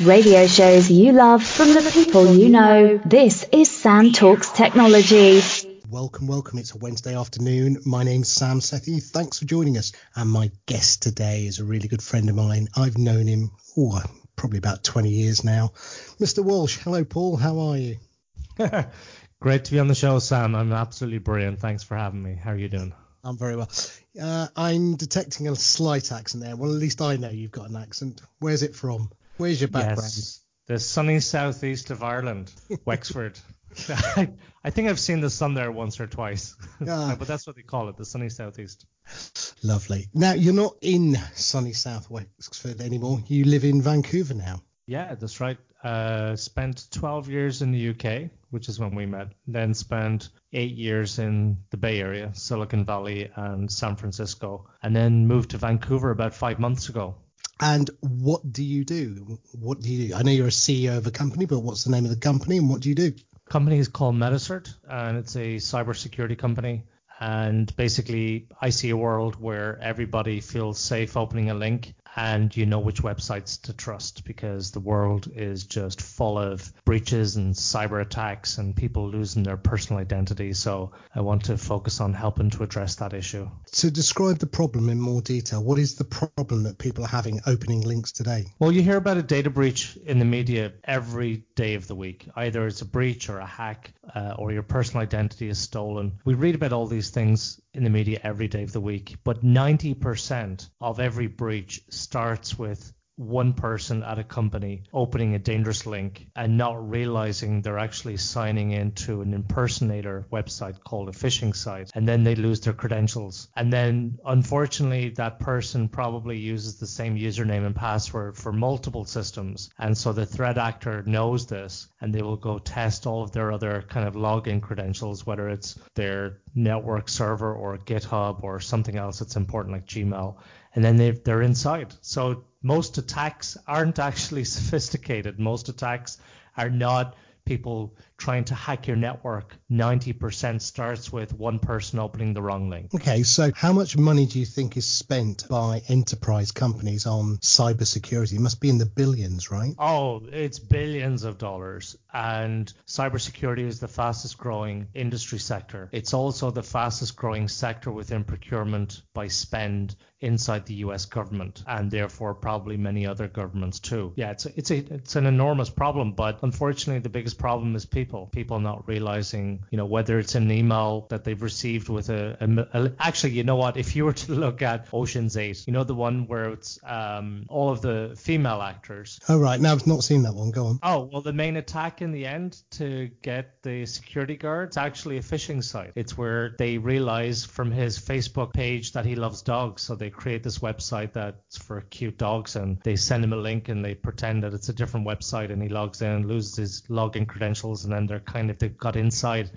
Radio shows you love from the people you know. This is Sam Talks Technology. Welcome, welcome. It's a Wednesday afternoon. My name's Sam Sethi. Thanks for joining us. And my guest today is a really good friend of mine. I've known him, oh, probably about 20 years now. Mr. Walsh. Hello, Paul. How are you? Great to be on the show, Sam. I'm absolutely brilliant. Thanks for having me. How are you doing? I'm very well. Uh, I'm detecting a slight accent there. Well, at least I know you've got an accent. Where's it from? Where's your background? Yes, the sunny southeast of Ireland, Wexford. I, I, think I've seen the sun there once or twice, yeah. but that's what they call it, the sunny southeast. Lovely. Now you're not in sunny South Wexford anymore. You live in Vancouver now. Yeah, that's right. Uh, spent 12 years in the UK, which is when we met. Then spent eight years in the Bay Area, Silicon Valley, and San Francisco, and then moved to Vancouver about five months ago. And what do you do? What do you do? I know you're a CEO of a company, but what's the name of the company and what do you do? Company is called Metacert, and it's a cybersecurity company. And basically, I see a world where everybody feels safe opening a link and you know which websites to trust because the world is just full of breaches and cyber attacks and people losing their personal identity. So I want to focus on helping to address that issue. So describe the problem in more detail. What is the problem that people are having opening links today? Well, you hear about a data breach in the media every day of the week. Either it's a breach or a hack uh, or your personal identity is stolen. We read about all these things in the media every day of the week, but 90% of every breach starts with one person at a company opening a dangerous link and not realizing they're actually signing into an impersonator website called a phishing site and then they lose their credentials. And then unfortunately that person probably uses the same username and password for multiple systems. And so the threat actor knows this and they will go test all of their other kind of login credentials whether it's their network server or github or something else that's important like gmail and then they they're inside so most attacks aren't actually sophisticated. Most attacks are not people trying to hack your network, 90% starts with one person opening the wrong link. Okay, so how much money do you think is spent by enterprise companies on cybersecurity? It must be in the billions, right? Oh, it's billions of dollars. And cybersecurity is the fastest growing industry sector. It's also the fastest growing sector within procurement by spend inside the US government and therefore probably many other governments too. Yeah, it's it's a, it's an enormous problem, but unfortunately the biggest problem is people. People not realizing, you know, whether it's an email that they've received with a, a, a actually, you know what? If you were to look at Ocean's 8, you know the one where it's um, all of the female actors. Oh right, now I've not seen that one. Go on. Oh, well the main attack in the end to get the security guards actually a phishing site. It's where they realize from his Facebook page that he loves dogs, so they create this website that's for cute dogs and they send him a link and they pretend that it's a different website and he logs in and loses his login credentials and then they're kind of they've got inside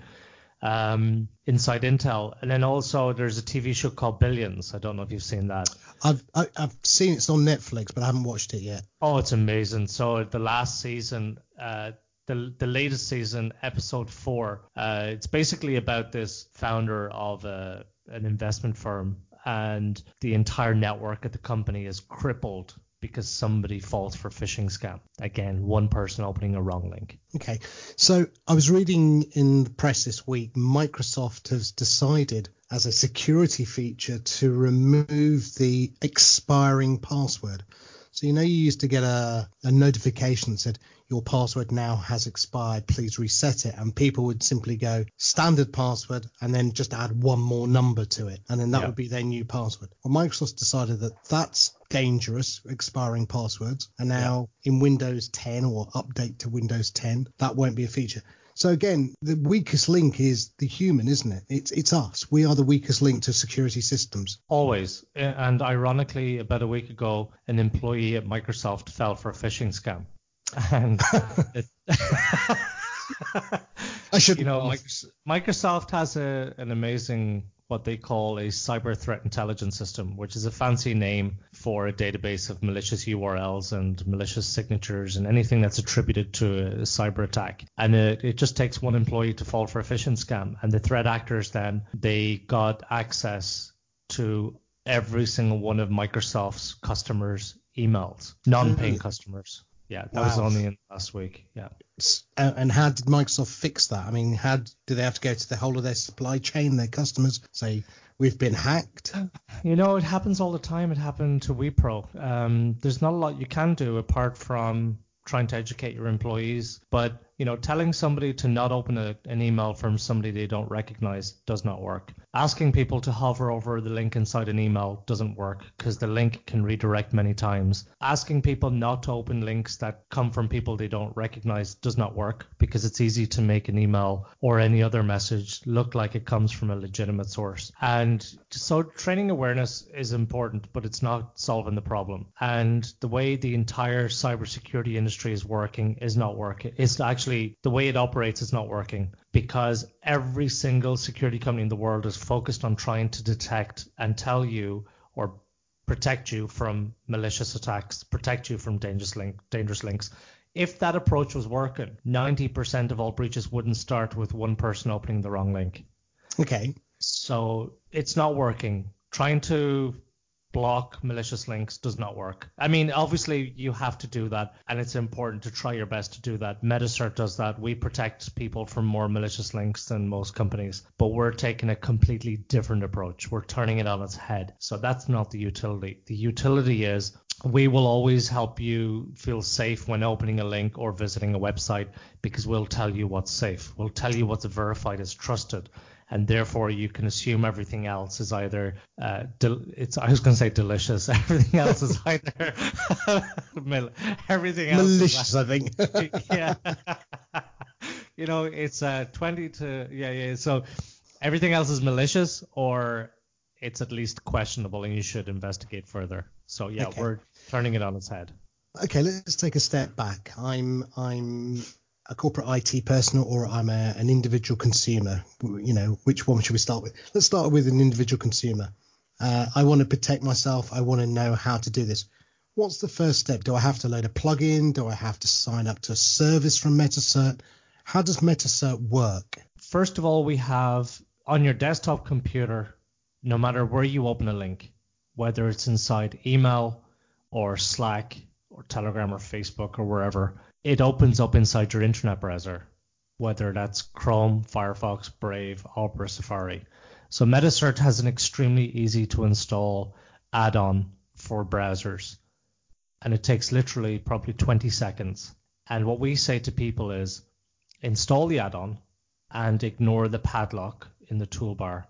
um, inside Intel. And then also there's a TV show called Billions. I don't know if you've seen that. I've I, have i have seen it's on Netflix, but I haven't watched it yet. Oh, it's amazing. So the last season, uh, the the latest season, episode four, uh, it's basically about this founder of a, an investment firm and the entire network at the company is crippled because somebody falls for a phishing scam. Again, one person opening a wrong link. Okay. So I was reading in the press this week, Microsoft has decided as a security feature to remove the expiring password. So you know you used to get a, a notification that said your password now has expired, please reset it. And people would simply go standard password and then just add one more number to it. And then that would be their new password. Well, Microsoft decided that that's dangerous, expiring passwords. And now in Windows 10 or update to Windows 10, that won't be a feature. So again, the weakest link is the human, isn't it? It's it's us. We are the weakest link to security systems. Always. And ironically, about a week ago, an employee at Microsoft fell for a phishing scam. And it, I should, you know, Microsoft has a, an amazing what they call a cyber threat intelligence system, which is a fancy name for a database of malicious URLs and malicious signatures and anything that's attributed to a cyber attack. And it, it just takes one employee to fall for a phishing scam. And the threat actors then, they got access to every single one of Microsoft's customers' emails, non-paying mm. customers. Yeah, that wow. was only in last week. Yeah. And how did Microsoft fix that? I mean, how do they have to go to the whole of their supply chain, their customers, say we've been hacked? You know, it happens all the time. It happened to Wipro. Um, there's not a lot you can do apart from trying to educate your employees. But you know, telling somebody to not open a, an email from somebody they don't recognize does not work. Asking people to hover over the link inside an email doesn't work because the link can redirect many times. Asking people not to open links that come from people they don't recognize does not work because it's easy to make an email or any other message look like it comes from a legitimate source. And so training awareness is important, but it's not solving the problem. And the way the entire cybersecurity industry is working is not working. It's actually actually the way it operates is not working because every single security company in the world is focused on trying to detect and tell you or protect you from malicious attacks, protect you from dangerous link, dangerous links. If that approach was working, 90% of all breaches wouldn't start with one person opening the wrong link. Okay. So it's not working. Trying to block malicious links does not work. I mean, obviously you have to do that, and it's important to try your best to do that. Metacert does that. We protect people from more malicious links than most companies, but we're taking a completely different approach. We're turning it on its head. So that's not the utility. The utility is we will always help you feel safe when opening a link or visiting a website because we'll tell you what's safe. We'll tell you what's verified as trusted and therefore you can assume everything else is either uh, del- it's I was going to say delicious. Everything else is either everything else malicious. I think. yeah. you know, it's uh, 20 to yeah yeah. So everything else is malicious or it's at least questionable, and you should investigate further. So yeah, okay. we're turning it on its head. Okay, let's take a step back. I'm I'm a corporate IT person or I'm a, an individual consumer? You know, which one should we start with? Let's start with an individual consumer. Uh, I want to protect myself. I want to know how to do this. What's the first step? Do I have to load a plugin? Do I have to sign up to a service from Metacert? How does Metacert work? First of all, we have on your desktop computer, no matter where you open a link, whether it's inside email or Slack or Telegram or Facebook or wherever, it opens up inside your internet browser, whether that's Chrome, Firefox, Brave, Opera, Safari. So Metacert has an extremely easy to install add-on for browsers. And it takes literally probably 20 seconds. And what we say to people is install the add-on and ignore the padlock in the toolbar.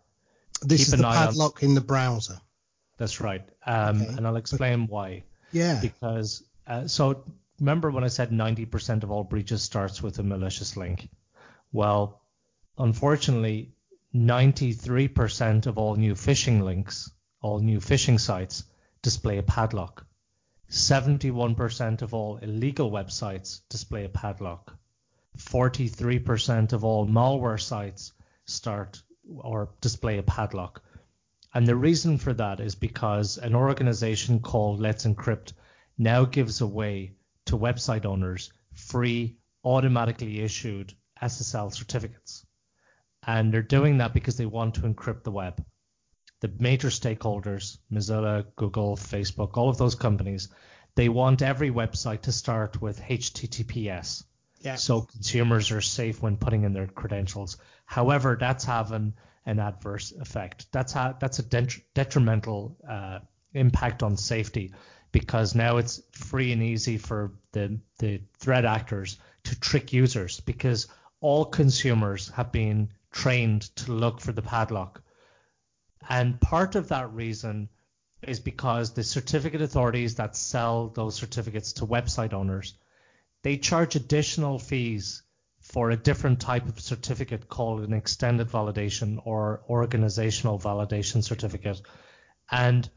This Keep is the padlock on... in the browser. That's right. Um, okay. And I'll explain why. Yeah. Because uh, so remember when I said 90% of all breaches starts with a malicious link? Well, unfortunately, 93% of all new phishing links, all new phishing sites display a padlock. 71% of all illegal websites display a padlock. 43% of all malware sites start or display a padlock. And the reason for that is because an organization called Let's Encrypt now gives away to website owners free, automatically issued SSL certificates. And they're doing that because they want to encrypt the web. The major stakeholders, Mozilla, Google, Facebook, all of those companies, they want every website to start with HTTPS. Yeah. So consumers are safe when putting in their credentials. However, that's having an adverse effect. That's ha- that's a detrimental uh, impact on safety because now it's free and easy for the, the threat actors to trick users because all consumers have been trained to look for the padlock. And part of that reason is because the certificate authorities that sell those certificates to website owners, they charge additional fees for a different type of certificate called an extended validation or organizational validation certificate. And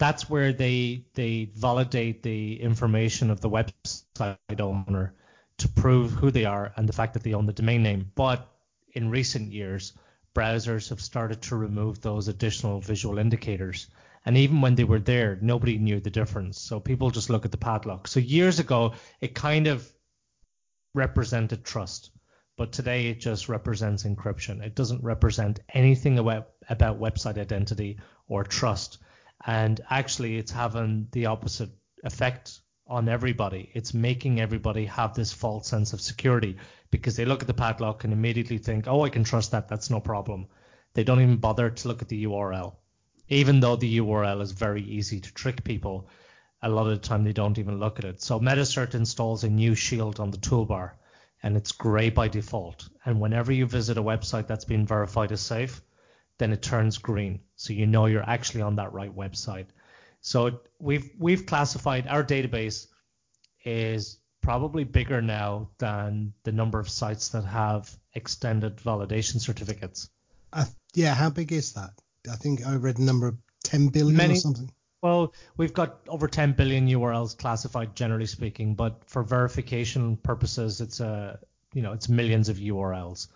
that's where they they validate the information of the website owner to prove who they are and the fact that they own the domain name. But in recent years, browsers have started to remove those additional visual indicators. And even when they were there, nobody knew the difference. So people just look at the padlock. So years ago, it kind of represented trust. But today it just represents encryption. It doesn't represent anything about, about website identity or trust and actually it's having the opposite effect on everybody. It's making everybody have this false sense of security because they look at the padlock and immediately think, oh, I can trust that. That's no problem. They don't even bother to look at the URL. Even though the URL is very easy to trick people, a lot of the time they don't even look at it. So Metacert installs a new shield on the toolbar and it's gray by default. And whenever you visit a website that's been verified as safe, then it turns green. So you know you're actually on that right website. So we've we've classified our database is probably bigger now than the number of sites that have extended validation certificates. Uh, yeah, how big is that? I think I read a number of 10 billion Many, or something. Well, we've got over 10 billion URLs classified, generally speaking, but for verification purposes, it's a you know it's millions of URLs,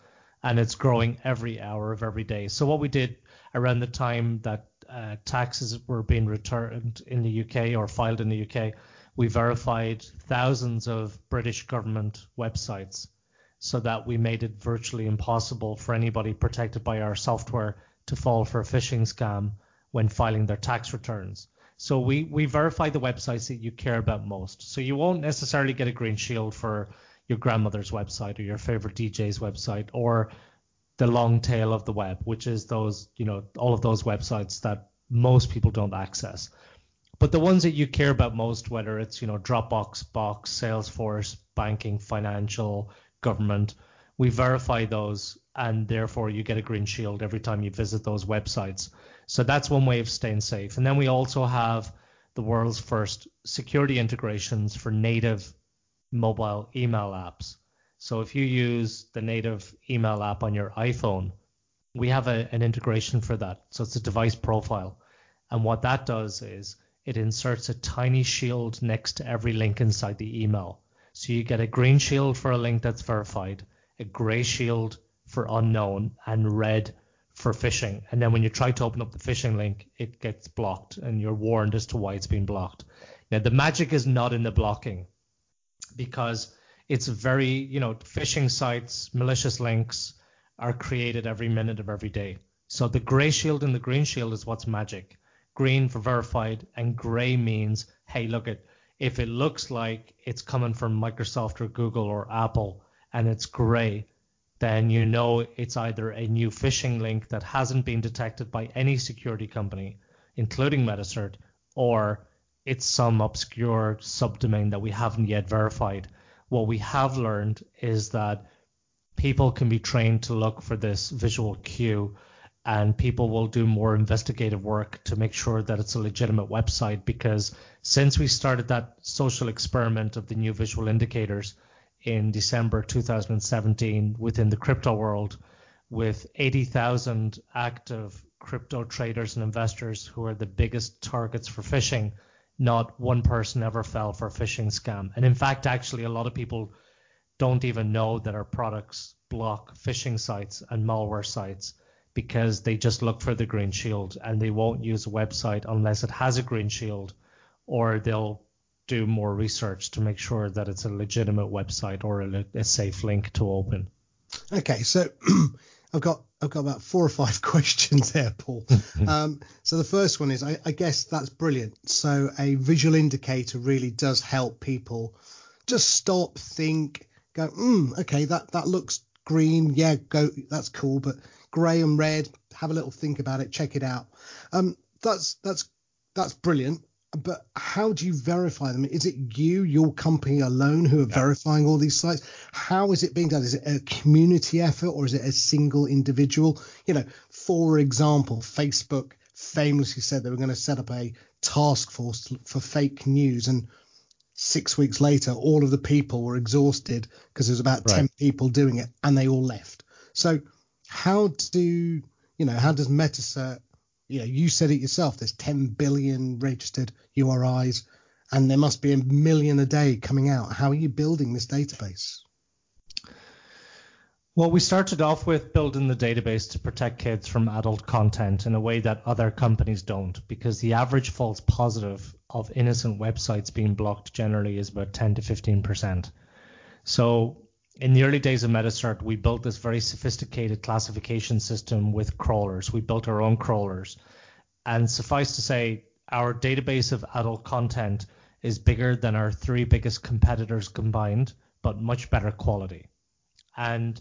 and it's growing every hour of every day. So what we did around the time that uh, taxes were being returned in the UK or filed in the UK, we verified thousands of British government websites so that we made it virtually impossible for anybody protected by our software to fall for a phishing scam when filing their tax returns. So we, we verify the websites that you care about most. So you won't necessarily get a green shield for your grandmother's website or your favorite DJ's website or the long tail of the web, which is those, you know, all of those websites that most people don't access. But the ones that you care about most, whether it's, you know, Dropbox, Box, Salesforce, banking, financial, government, we verify those and therefore you get a green shield every time you visit those websites. So that's one way of staying safe. And then we also have the world's first security integrations for native mobile email apps. So if you use the native email app on your iPhone, we have a, an integration for that. So it's a device profile. And what that does is it inserts a tiny shield next to every link inside the email. So you get a green shield for a link that's verified, a gray shield for unknown, and red for phishing. And then when you try to open up the phishing link, it gets blocked and you're warned as to why it's been blocked. Now, the magic is not in the blocking because it's very, you know, phishing sites, malicious links are created every minute of every day. So the gray shield and the green shield is what's magic. Green for verified, and gray means, hey, look at if it looks like it's coming from Microsoft or Google or Apple and it's gray, then you know it's either a new phishing link that hasn't been detected by any security company, including Metacert, or it's some obscure subdomain that we haven't yet verified. What we have learned is that people can be trained to look for this visual cue and people will do more investigative work to make sure that it's a legitimate website because since we started that social experiment of the new visual indicators in December 2017 within the crypto world with 80,000 active crypto traders and investors who are the biggest targets for phishing not one person ever fell for a phishing scam. And in fact, actually, a lot of people don't even know that our products block phishing sites and malware sites because they just look for the green shield and they won't use a website unless it has a green shield or they'll do more research to make sure that it's a legitimate website or a, a safe link to open. Okay, so I've got I've got about four or five questions there, Paul. um, so the first one is, I, I, guess that's brilliant. So a visual indicator really does help people just stop, think, go, mm, okay, that that looks green, yeah, go, that's cool, but grey and red, have a little think about it, check it out. Um, that's that's that's brilliant but how do you verify them? Is it you, your company alone, who are yeah. verifying all these sites? How is it being done? Is it a community effort or is it a single individual? You know, for example, Facebook famously said they were going to set up a task force for fake news, and six weeks later, all of the people were exhausted because there's about right. ten people doing it, and they all left. So, how do you know? How does Metacert you know, you said it yourself. There's 10 billion registered URIs, and there must be a million a day coming out. How are you building this database? Well, we started off with building the database to protect kids from adult content in a way that other companies don't, because the average false positive of innocent websites being blocked generally is about 10 to 15 percent. So in the early days of Metacert, we built this very sophisticated classification system with crawlers. We built our own crawlers. And suffice to say, our database of adult content is bigger than our three biggest competitors combined, but much better quality. And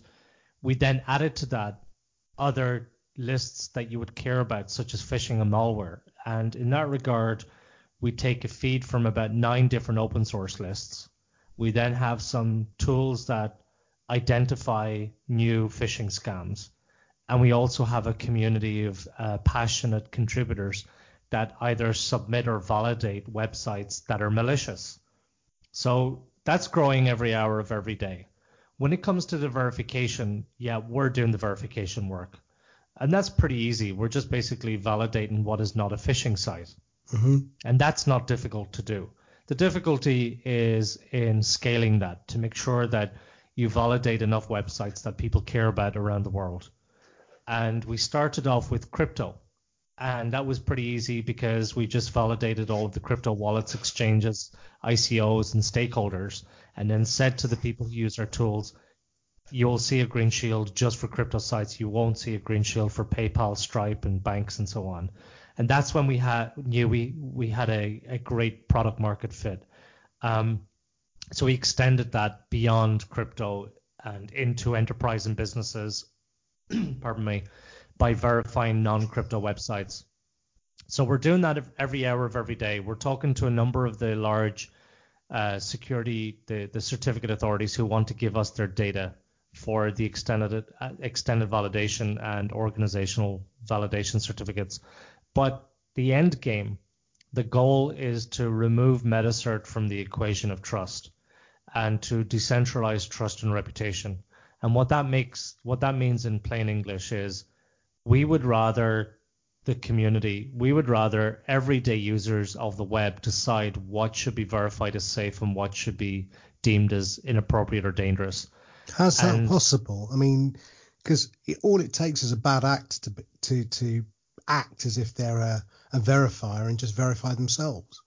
we then added to that other lists that you would care about, such as phishing and malware. And in that regard, we take a feed from about nine different open source lists. We then have some tools that identify new phishing scams. And we also have a community of uh, passionate contributors that either submit or validate websites that are malicious. So that's growing every hour of every day. When it comes to the verification, yeah, we're doing the verification work. And that's pretty easy. We're just basically validating what is not a phishing site. Mm-hmm. And that's not difficult to do. The difficulty is in scaling that to make sure that you validate enough websites that people care about around the world. And we started off with crypto. And that was pretty easy because we just validated all of the crypto wallets, exchanges, ICOs, and stakeholders, and then said to the people who use our tools, you'll see a green shield just for crypto sites. You won't see a green shield for PayPal, Stripe, and banks and so on. And that's when we had knew we we had a, a great product market fit. Um, so we extended that beyond crypto and into enterprise and businesses. pardon me, by verifying non-crypto websites. So we're doing that every hour of every day. We're talking to a number of the large uh, security, the, the certificate authorities who want to give us their data for the extended uh, extended validation and organizational validation certificates. But the end game, the goal is to remove Metacert from the equation of trust and to decentralize trust and reputation. And what that makes what that means in plain English is we would rather the community, we would rather everyday users of the web decide what should be verified as safe and what should be deemed as inappropriate or dangerous. How's that and, possible? I mean, because all it takes is a bad act to to to act as if they're a, a verifier and just verify themselves.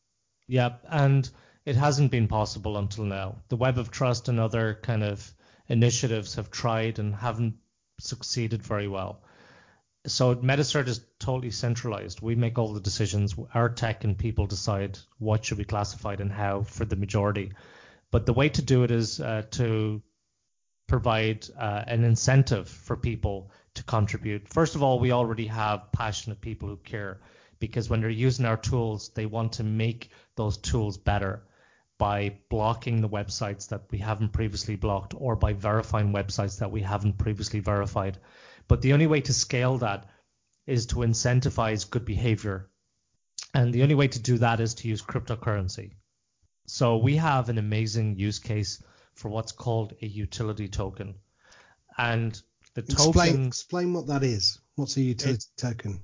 Yeah, and it hasn't been possible until now. The Web of Trust and other kind of initiatives have tried and haven't succeeded very well. So Metacert is totally centralized. We make all the decisions. Our tech and people decide what should be classified and how for the majority. But the way to do it is uh, to provide uh, an incentive for people to contribute. First of all, we already have passionate people who care because when they're using our tools, they want to make those tools better by blocking the websites that we haven't previously blocked or by verifying websites that we haven't previously verified. But the only way to scale that is to incentivize good behavior. And the only way to do that is to use cryptocurrency. So we have an amazing use case for what's called a utility token. And the explain, token. Explain what that is. What's a utility it, token?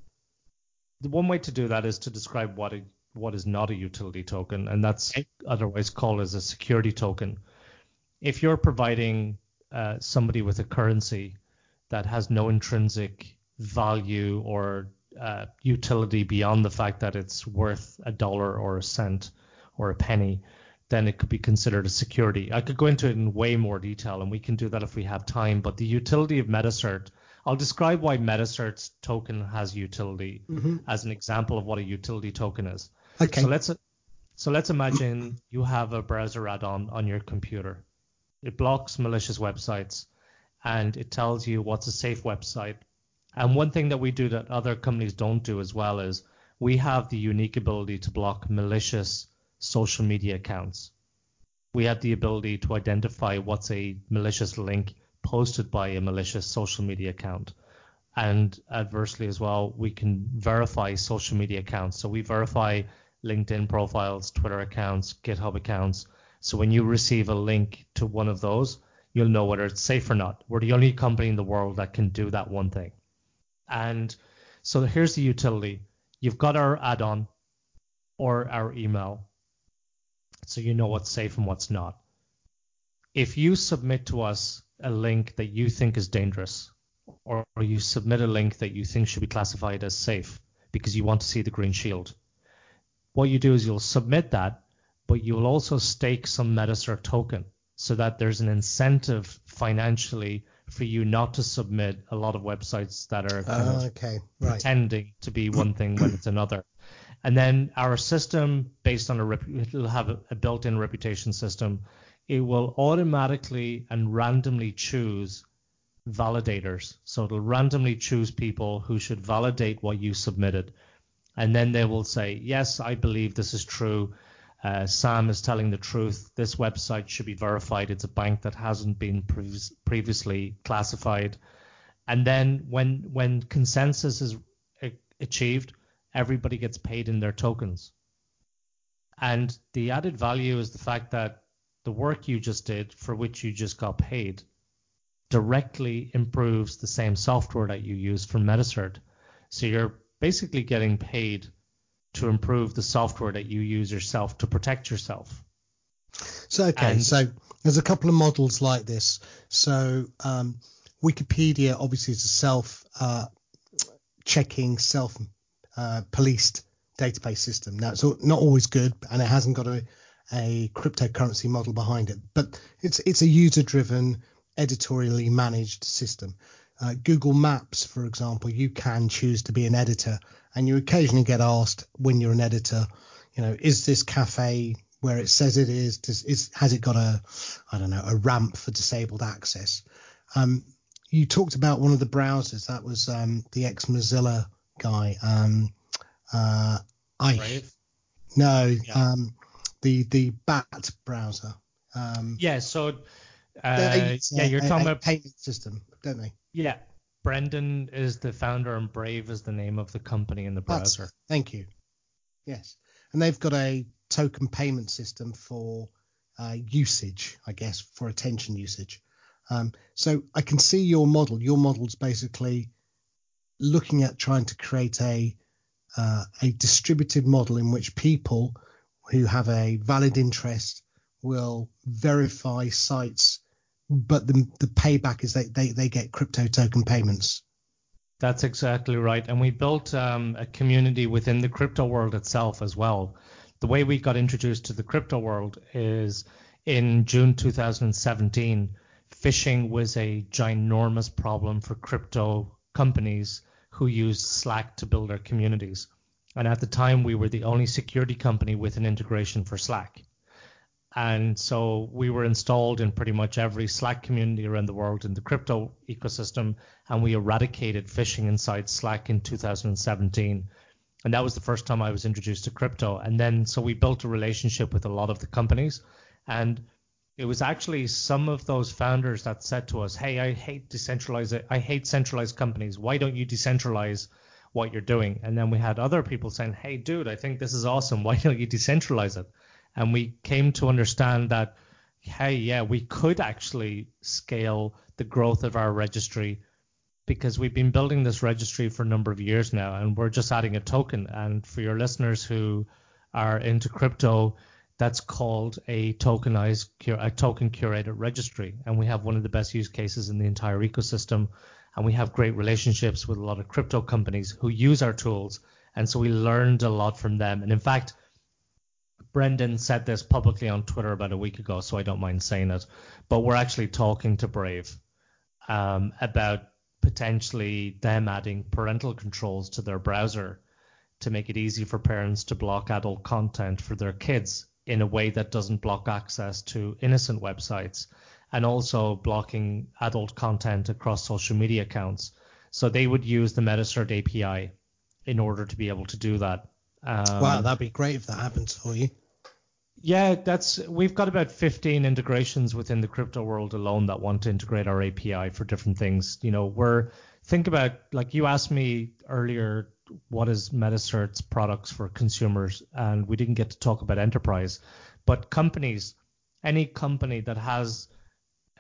The one way to do that is to describe what a, what is not a utility token, and that's otherwise called as a security token. If you're providing uh, somebody with a currency that has no intrinsic value or uh, utility beyond the fact that it's worth a dollar or a cent or a penny, then it could be considered a security. I could go into it in way more detail, and we can do that if we have time. But the utility of Metacert, I'll describe why Metacert's token has utility mm-hmm. as an example of what a utility token is. Okay. So let's so let's imagine you have a browser add-on on your computer. It blocks malicious websites, and it tells you what's a safe website. And one thing that we do that other companies don't do as well is we have the unique ability to block malicious social media accounts. We have the ability to identify what's a malicious link posted by a malicious social media account. And adversely as well, we can verify social media accounts. So we verify LinkedIn profiles, Twitter accounts, GitHub accounts. So when you receive a link to one of those, you'll know whether it's safe or not. We're the only company in the world that can do that one thing. And so here's the utility. You've got our add-on or our email so you know what's safe and what's not. If you submit to us a link that you think is dangerous, or, you submit a link that you think should be classified as safe because you want to see the green shield, what you do is you'll submit that, but you'll also stake some Metacert token so that there's an incentive financially for you not to submit a lot of websites that are uh, okay. right. pretending to be one thing when it's another. And then our system, based on a rep- it'll have a, a built-in reputation system, it will automatically and randomly choose validators. So it'll randomly choose people who should validate what you submitted. And then they will say, yes, I believe this is true. Uh, Sam is telling the truth. This website should be verified. It's a bank that hasn't been pre- previously classified. And then when when consensus is achieved, everybody gets paid in their tokens. And the added value is the fact that the work you just did, for which you just got paid, directly improves the same software that you use for Metacert. So you're basically getting paid to improve the software that you use yourself to protect yourself. So okay, and, so there's a couple of models like this. So um, Wikipedia obviously is a self uh, checking, self uh, policed database system. Now it's not always good, and it hasn't got a, a cryptocurrency model behind it, but it's it's a user driven, editorially managed system. Uh, Google Maps, for example, you can choose to be an editor, and you occasionally get asked when you're an editor, you know, is this cafe where it says it is? Does, is has it got a, I don't know, a ramp for disabled access? Um, you talked about one of the browsers that was um, the ex Mozilla guy. Um, uh, I Brave? no, yeah. um, the the Bat browser. Um, yeah, so uh, yeah, you're a, talking a about payment system, don't they? Yeah, Brendan is the founder and Brave is the name of the company in the browser. That's, thank you. Yes, and they've got a token payment system for uh, usage, I guess, for attention usage. Um, so I can see your model. Your model's basically looking at trying to create a uh, a distributed model in which people who have a valid interest will verify sites, but the the payback is they they, they get crypto token payments. That's exactly right. And we built um, a community within the crypto world itself as well. The way we got introduced to the crypto world is in June 2017 phishing was a ginormous problem for crypto companies who used Slack to build their communities. And at the time, we were the only security company with an integration for Slack. And so we were installed in pretty much every Slack community around the world in the crypto ecosystem, and we eradicated phishing inside Slack in 2017. And that was the first time I was introduced to crypto. And then so we built a relationship with a lot of the companies. And it was actually some of those founders that said to us, "Hey, I hate decentralized. I hate centralized companies. Why don't you decentralize what you're doing?" And then we had other people saying, "Hey, dude, I think this is awesome. Why don't you decentralize it?" And we came to understand that, hey, yeah, we could actually scale the growth of our registry because we've been building this registry for a number of years now, and we're just adding a token. And for your listeners who are into crypto, that's called a tokenized a token curated registry. And we have one of the best use cases in the entire ecosystem. And we have great relationships with a lot of crypto companies who use our tools. And so we learned a lot from them. And in fact Brendan said this publicly on Twitter about a week ago so I don't mind saying it but we're actually talking to Brave um, about potentially them adding parental controls to their browser to make it easy for parents to block adult content for their kids in a way that doesn't block access to innocent websites and also blocking adult content across social media accounts. So they would use the Metacert API in order to be able to do that. Um, wow, that'd be great if that happens for you. Yeah, that's we've got about 15 integrations within the crypto world alone that want to integrate our API for different things. You know, we're think about like you asked me earlier what is Metacert's products for consumers, and we didn't get to talk about enterprise, but companies, any company that has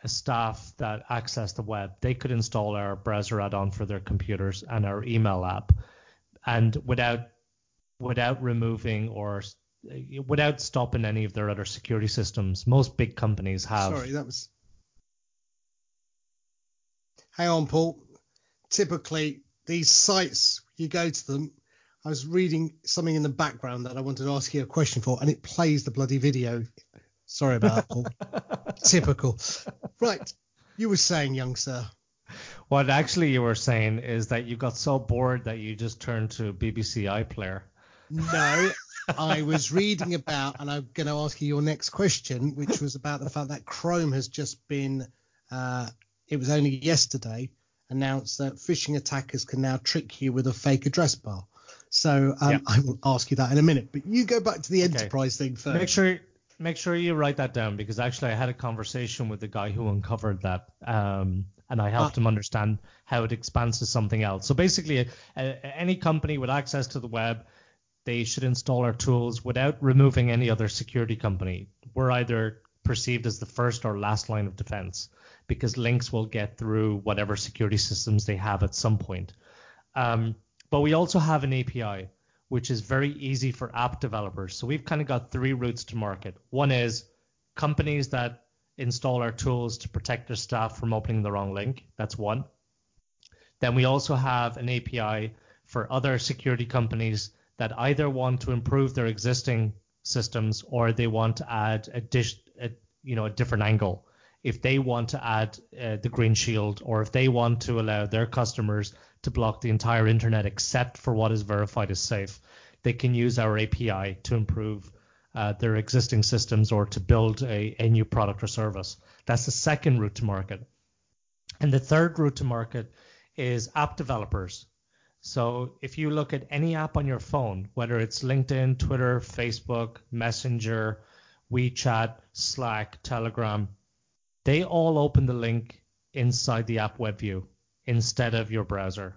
a staff that access the web, they could install our browser add-on for their computers and our email app, and without without removing or without stopping any of their other security systems. Most big companies have. Sorry, that was. Hang on, Paul. Typically, these sites you go to them. I was reading something in the background that I wanted to ask you a question for, and it plays the bloody video. Sorry about that, Paul. Typical. Right. You were saying, young sir. What actually you were saying is that you got so bored that you just turned to BBC iPlayer. No, I was reading about, and I'm going to ask you your next question, which was about the fact that Chrome has just been, uh, it was only yesterday, announced that phishing attackers can now trick you with a fake address bar. So um, yep. I will ask you that in a minute, but you go back to the okay. enterprise thing first. Make sure make sure you write that down because actually I had a conversation with the guy who uncovered that, um, and I helped ah. him understand how it expands to something else. So basically, any company with access to the web, they should install our tools without removing any other security company. We're either perceived as the first or last line of defense because links will get through whatever security systems they have at some point. Um, but we also have an API, which is very easy for app developers. So we've kind of got three routes to market. One is companies that install our tools to protect their staff from opening the wrong link. That's one. Then we also have an API for other security companies that either want to improve their existing systems or they want to add a dish, a, you know, a different angle. If they want to add uh, the green shield or if they want to allow their customers to block the entire internet except for what is verified as safe. They can use our API to improve uh, their existing systems or to build a, a new product or service. That's the second route to market. And the third route to market is app developers. So if you look at any app on your phone, whether it's LinkedIn, Twitter, Facebook, Messenger, WeChat, Slack, Telegram, they all open the link inside the app web view instead of your browser.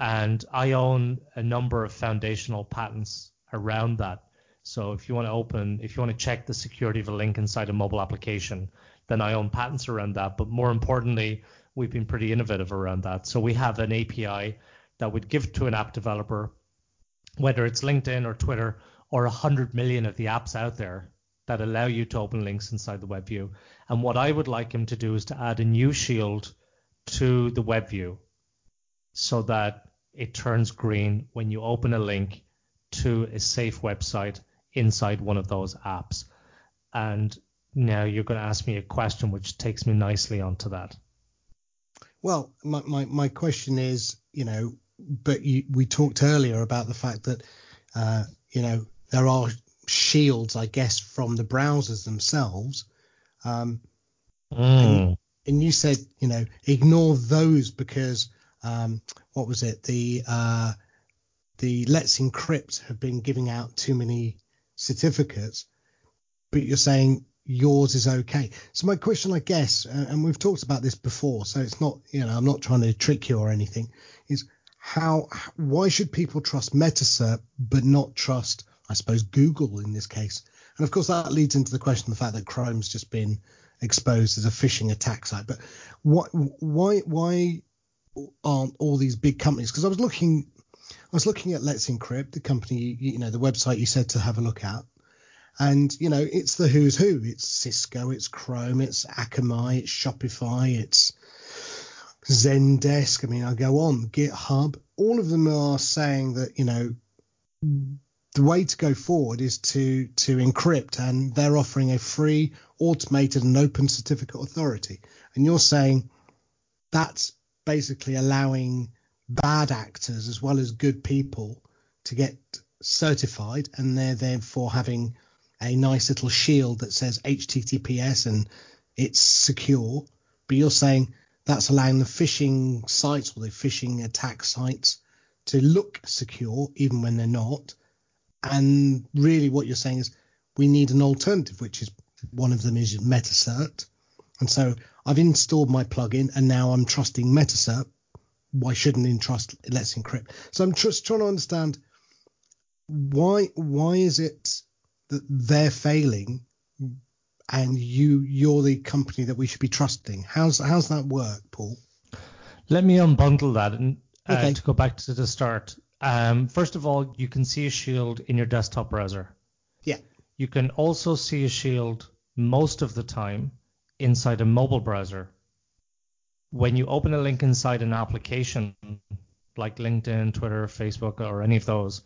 And I own a number of foundational patents around that. So if you want to open, if you want to check the security of a link inside a mobile application, then I own patents around that. But more importantly, we've been pretty innovative around that. So we have an API that would give to an app developer, whether it's LinkedIn or Twitter or 100 million of the apps out there that allow you to open links inside the web view. And what I would like him to do is to add a new shield to the web view so that it turns green when you open a link to a safe website inside one of those apps. And now you're going to ask me a question which takes me nicely onto that. Well, my, my, my question is, you know, but you, we talked earlier about the fact that, uh, you know, there are shields, I guess, from the browsers themselves. Um, mm and you said, you know, ignore those because um, what was it? The uh, the Let's Encrypt have been giving out too many certificates, but you're saying yours is okay. So my question, I guess, and we've talked about this before, so it's not, you know, I'm not trying to trick you or anything, is how, why should people trust Metacert but not trust, I suppose, Google in this case? And of course, that leads into the question of the fact that Chrome's just been exposed as a phishing attack site. But what, why why aren't all these big companies? Because I was looking, I was looking at Let's Encrypt, the company, you know, the website you said to have a look at. And you know, it's the who's who. It's Cisco, it's Chrome, it's Akamai, it's Shopify, it's Zendesk. I mean, I go on GitHub. All of them are saying that you know the way to go forward is to to encrypt, and they're offering a free, automated, and open certificate authority. And you're saying that's basically allowing bad actors as well as good people to get certified, and they're therefore having a nice little shield that says HTTPS and it's secure. But you're saying that's allowing the phishing sites or the phishing attack sites to look secure even when they're not and really, what you're saying is we need an alternative, which is one of them is Metacert. And so I've installed my plugin, and now I'm trusting Metacert. Why shouldn't I trust Let's Encrypt? So I'm just trying to understand why why is it that they're failing, and you you're the company that we should be trusting? How's how's that work, Paul? Let me unbundle that and uh, okay. to go back to the start. Um, first of all, you can see a shield in your desktop browser. Yeah. You can also see a shield most of the time inside a mobile browser. When you open a link inside an application like LinkedIn, Twitter, Facebook, or any of those,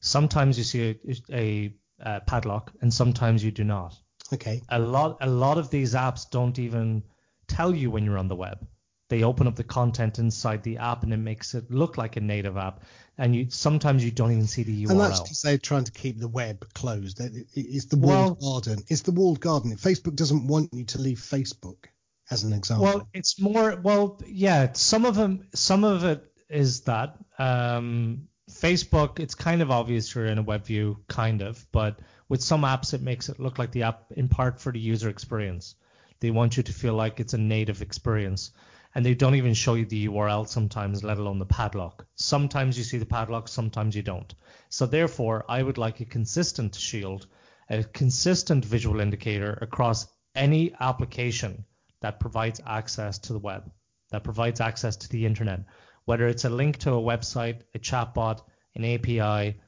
sometimes you see a, a, a padlock and sometimes you do not. Okay. A lot, a lot of these apps don't even tell you when you're on the web. they open up the content inside the app and it makes it look like a native app. And you sometimes you don't even see the URL. And that's because they're trying to keep the web closed. It's the walled well, garden. It's the walled garden. Facebook doesn't want you to leave Facebook, as an example. Well, it's more. Well, yeah. Some of them. Some of it is that. Um, Facebook, it's kind of obvious you're in a web view, kind of, but with some apps, it makes it look like the app in part for the user experience. They want you to feel like it's a native experience and they don't even show you the URL sometimes, let alone the padlock. Sometimes you see the padlock, sometimes you don't. So therefore, I would like a consistent shield, a consistent visual indicator across any application that provides access to the web, that provides access to the internet, whether it's a link to a website, a chatbot, an API,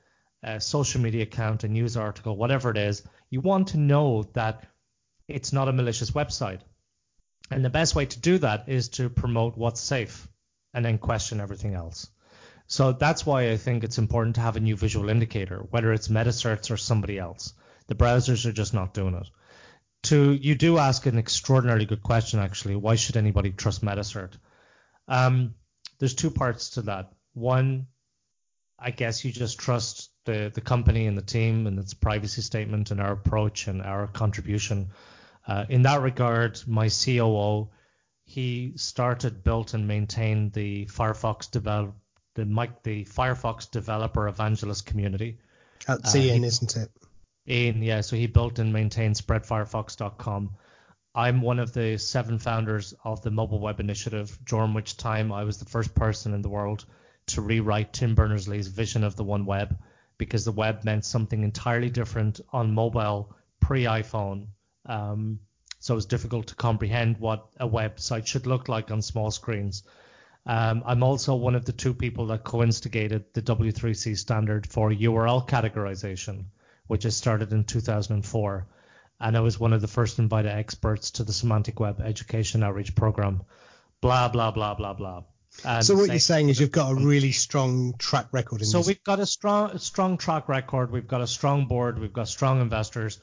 a social media account, a news article, whatever it is, you want to know that it's not a malicious website and the best way to do that is to promote what's safe and then question everything else. So that's why I think it's important to have a new visual indicator, whether it's MetaCerts or somebody else. The browsers are just not doing it. To you do ask an extraordinarily good question actually. Why should anybody trust MetaCert? Um, there's two parts to that. One, I guess you just trust the the company and the team and its privacy statement and our approach and our contribution. Uh, in that regard, my COO, he started, built, and maintained the Firefox develop the Mike the Firefox developer evangelist community. That's uh, Ian, isn't it? Ian, yeah. So he built and maintained spreadfirefox.com. I'm one of the seven founders of the Mobile Web Initiative, during which time I was the first person in the world to rewrite Tim Berners-Lee's vision of the One Web, because the web meant something entirely different on mobile pre-iPhone um, so was difficult to comprehend what a website should look like on small screens. Um, I'm also one of the two people that co-instigated the W3C standard for URL categorization, which has started in 2004. And I was one of the first invited experts to the Semantic Web Education Outreach Program. Blah, blah, blah, blah, blah. And so what you're saying is you've got a really strong track record in so this. we've got a strong, strong track record. We've got a strong board. We've got strong investors.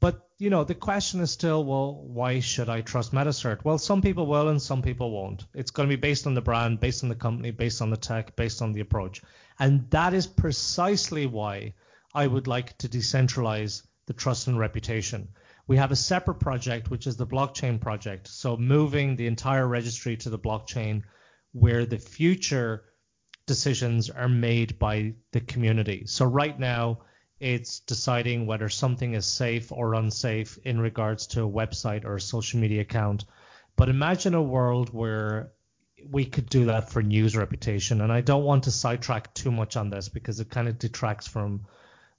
But you know, the question is still, well, why should I trust MetaCert? Well, some people will and some people won't. It's going to be based on the brand, based on the company, based on the tech, based on the approach. And that is precisely why I would like to decentralize the trust and reputation. We have a separate project, which is the blockchain project. So moving the entire registry to the blockchain where the future decisions are made by the community. So right now, it's deciding whether something is safe or unsafe in regards to a website or a social media account. But imagine a world where we could do that for news reputation. And I don't want to sidetrack too much on this because it kind of detracts from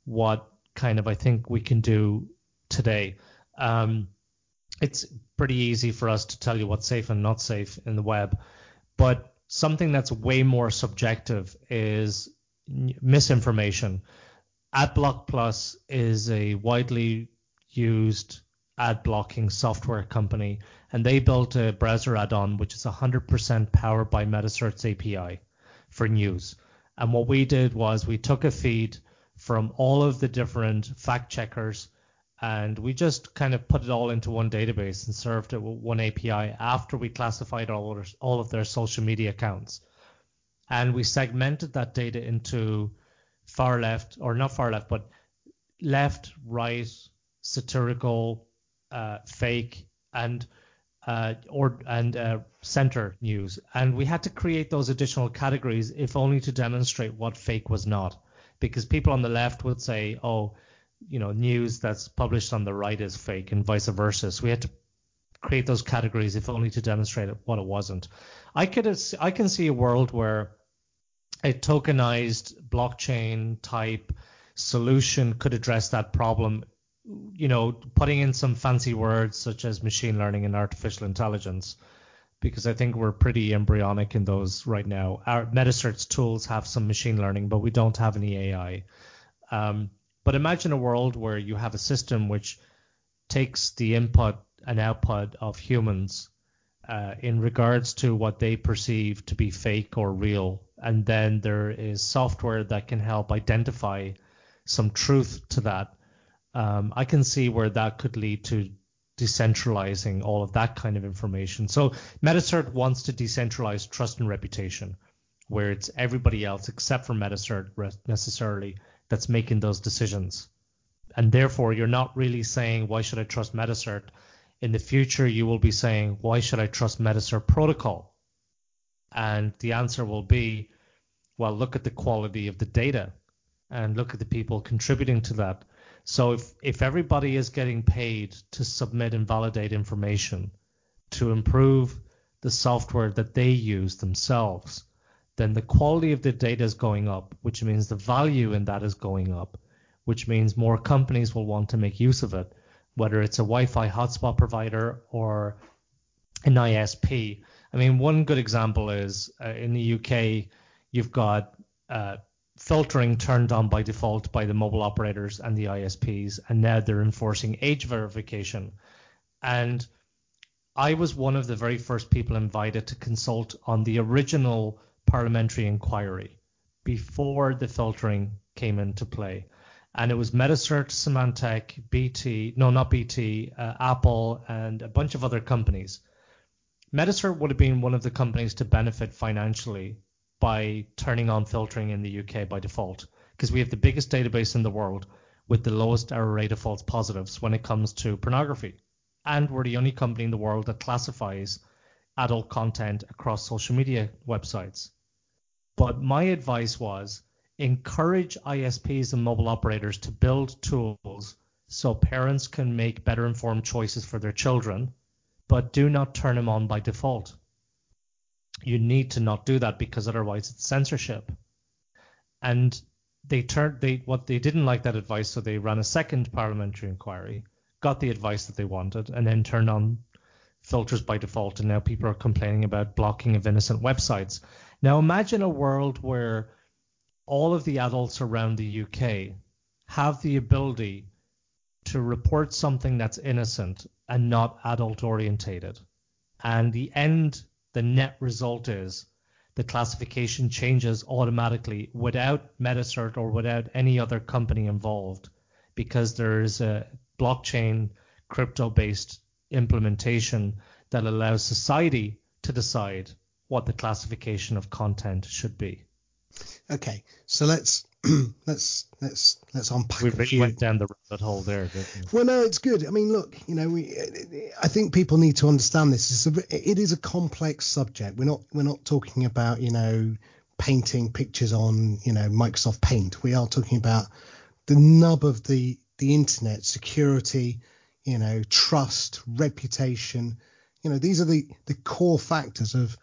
what kind of I think we can do today. Um, it's pretty easy for us to tell you what's safe and not safe in the web. But something that's way more subjective is misinformation. AdBlock Plus is a widely used ad blocking software company, and they built a browser add-on which is 100% powered by MetaCert's API for news. And what we did was we took a feed from all of the different fact checkers and we just kind of put it all into one database and served it with one API after we classified all of, all of their social media accounts. And we segmented that data into far left, or not far left, but left, right, satirical, uh, fake, and uh, or and uh, center news, and we had to create those additional categories if only to demonstrate what fake was not, because people on the left would say, oh, you know, news that's published on the right is fake, and vice versa. So we had to create those categories if only to demonstrate what it wasn't. I could I can see a world where a tokenized blockchain type solution could address that problem you know putting in some fancy words such as machine learning and artificial intelligence because I think we're pretty embryonic in those right now. Our MetaCert's tools have some machine learning, but we don't have any AI. Um, but imagine a world where you have a system which takes the input and output of humans uh, in regards to what they perceive to be fake or real. And then there is software that can help identify some truth to that. Um, I can see where that could lead to decentralizing all of that kind of information. So Metacert wants to decentralize trust and reputation, where it's everybody else except for Metacert necessarily that's making those decisions. And therefore, you're not really saying, why should I trust Metacert? In the future, you will be saying, why should I trust Metacert protocol? And the answer will be, well, look at the quality of the data and look at the people contributing to that. So if, if everybody is getting paid to submit and validate information to improve the software that they use themselves, then the quality of the data is going up, which means the value in that is going up, which means more companies will want to make use of it, whether it's a Wi-Fi hotspot provider or an ISP. I mean, one good example is uh, in the UK, you've got uh, filtering turned on by default by the mobile operators and the ISPs, and now they're enforcing age verification. And I was one of the very first people invited to consult on the original parliamentary inquiry before the filtering came into play. And it was Metacert, Symantec, BT, no, not BT, uh, Apple, and a bunch of other companies. Metacert would have been one of the companies to benefit financially by turning on filtering in the UK by default because we have the biggest database in the world with the lowest error rate of false positives when it comes to pornography. And we're the only company in the world that classifies adult content across social media websites. But my advice was encourage ISPs and mobile operators to build tools so parents can make better informed choices for their children, but do not turn them on by default you need to not do that because otherwise it's censorship. And they turned they what they didn't like that advice, so they ran a second parliamentary inquiry, got the advice that they wanted, and then turned on filters by default. And now people are complaining about blocking of innocent websites. Now imagine a world where all of the adults around the UK have the ability to report something that's innocent and not adult orientated. And the end the net result is the classification changes automatically without Metacert or without any other company involved because there is a blockchain crypto based implementation that allows society to decide what the classification of content should be. Okay, so let's let's let's let's unpack. We really went down the rabbit hole there. Well, no, it's good. I mean, look, you know, we I think people need to understand this. It's a, it is a complex subject. We're not we're not talking about you know painting pictures on you know Microsoft Paint. We are talking about the nub of the the internet, security, you know, trust, reputation. You know, these are the the core factors of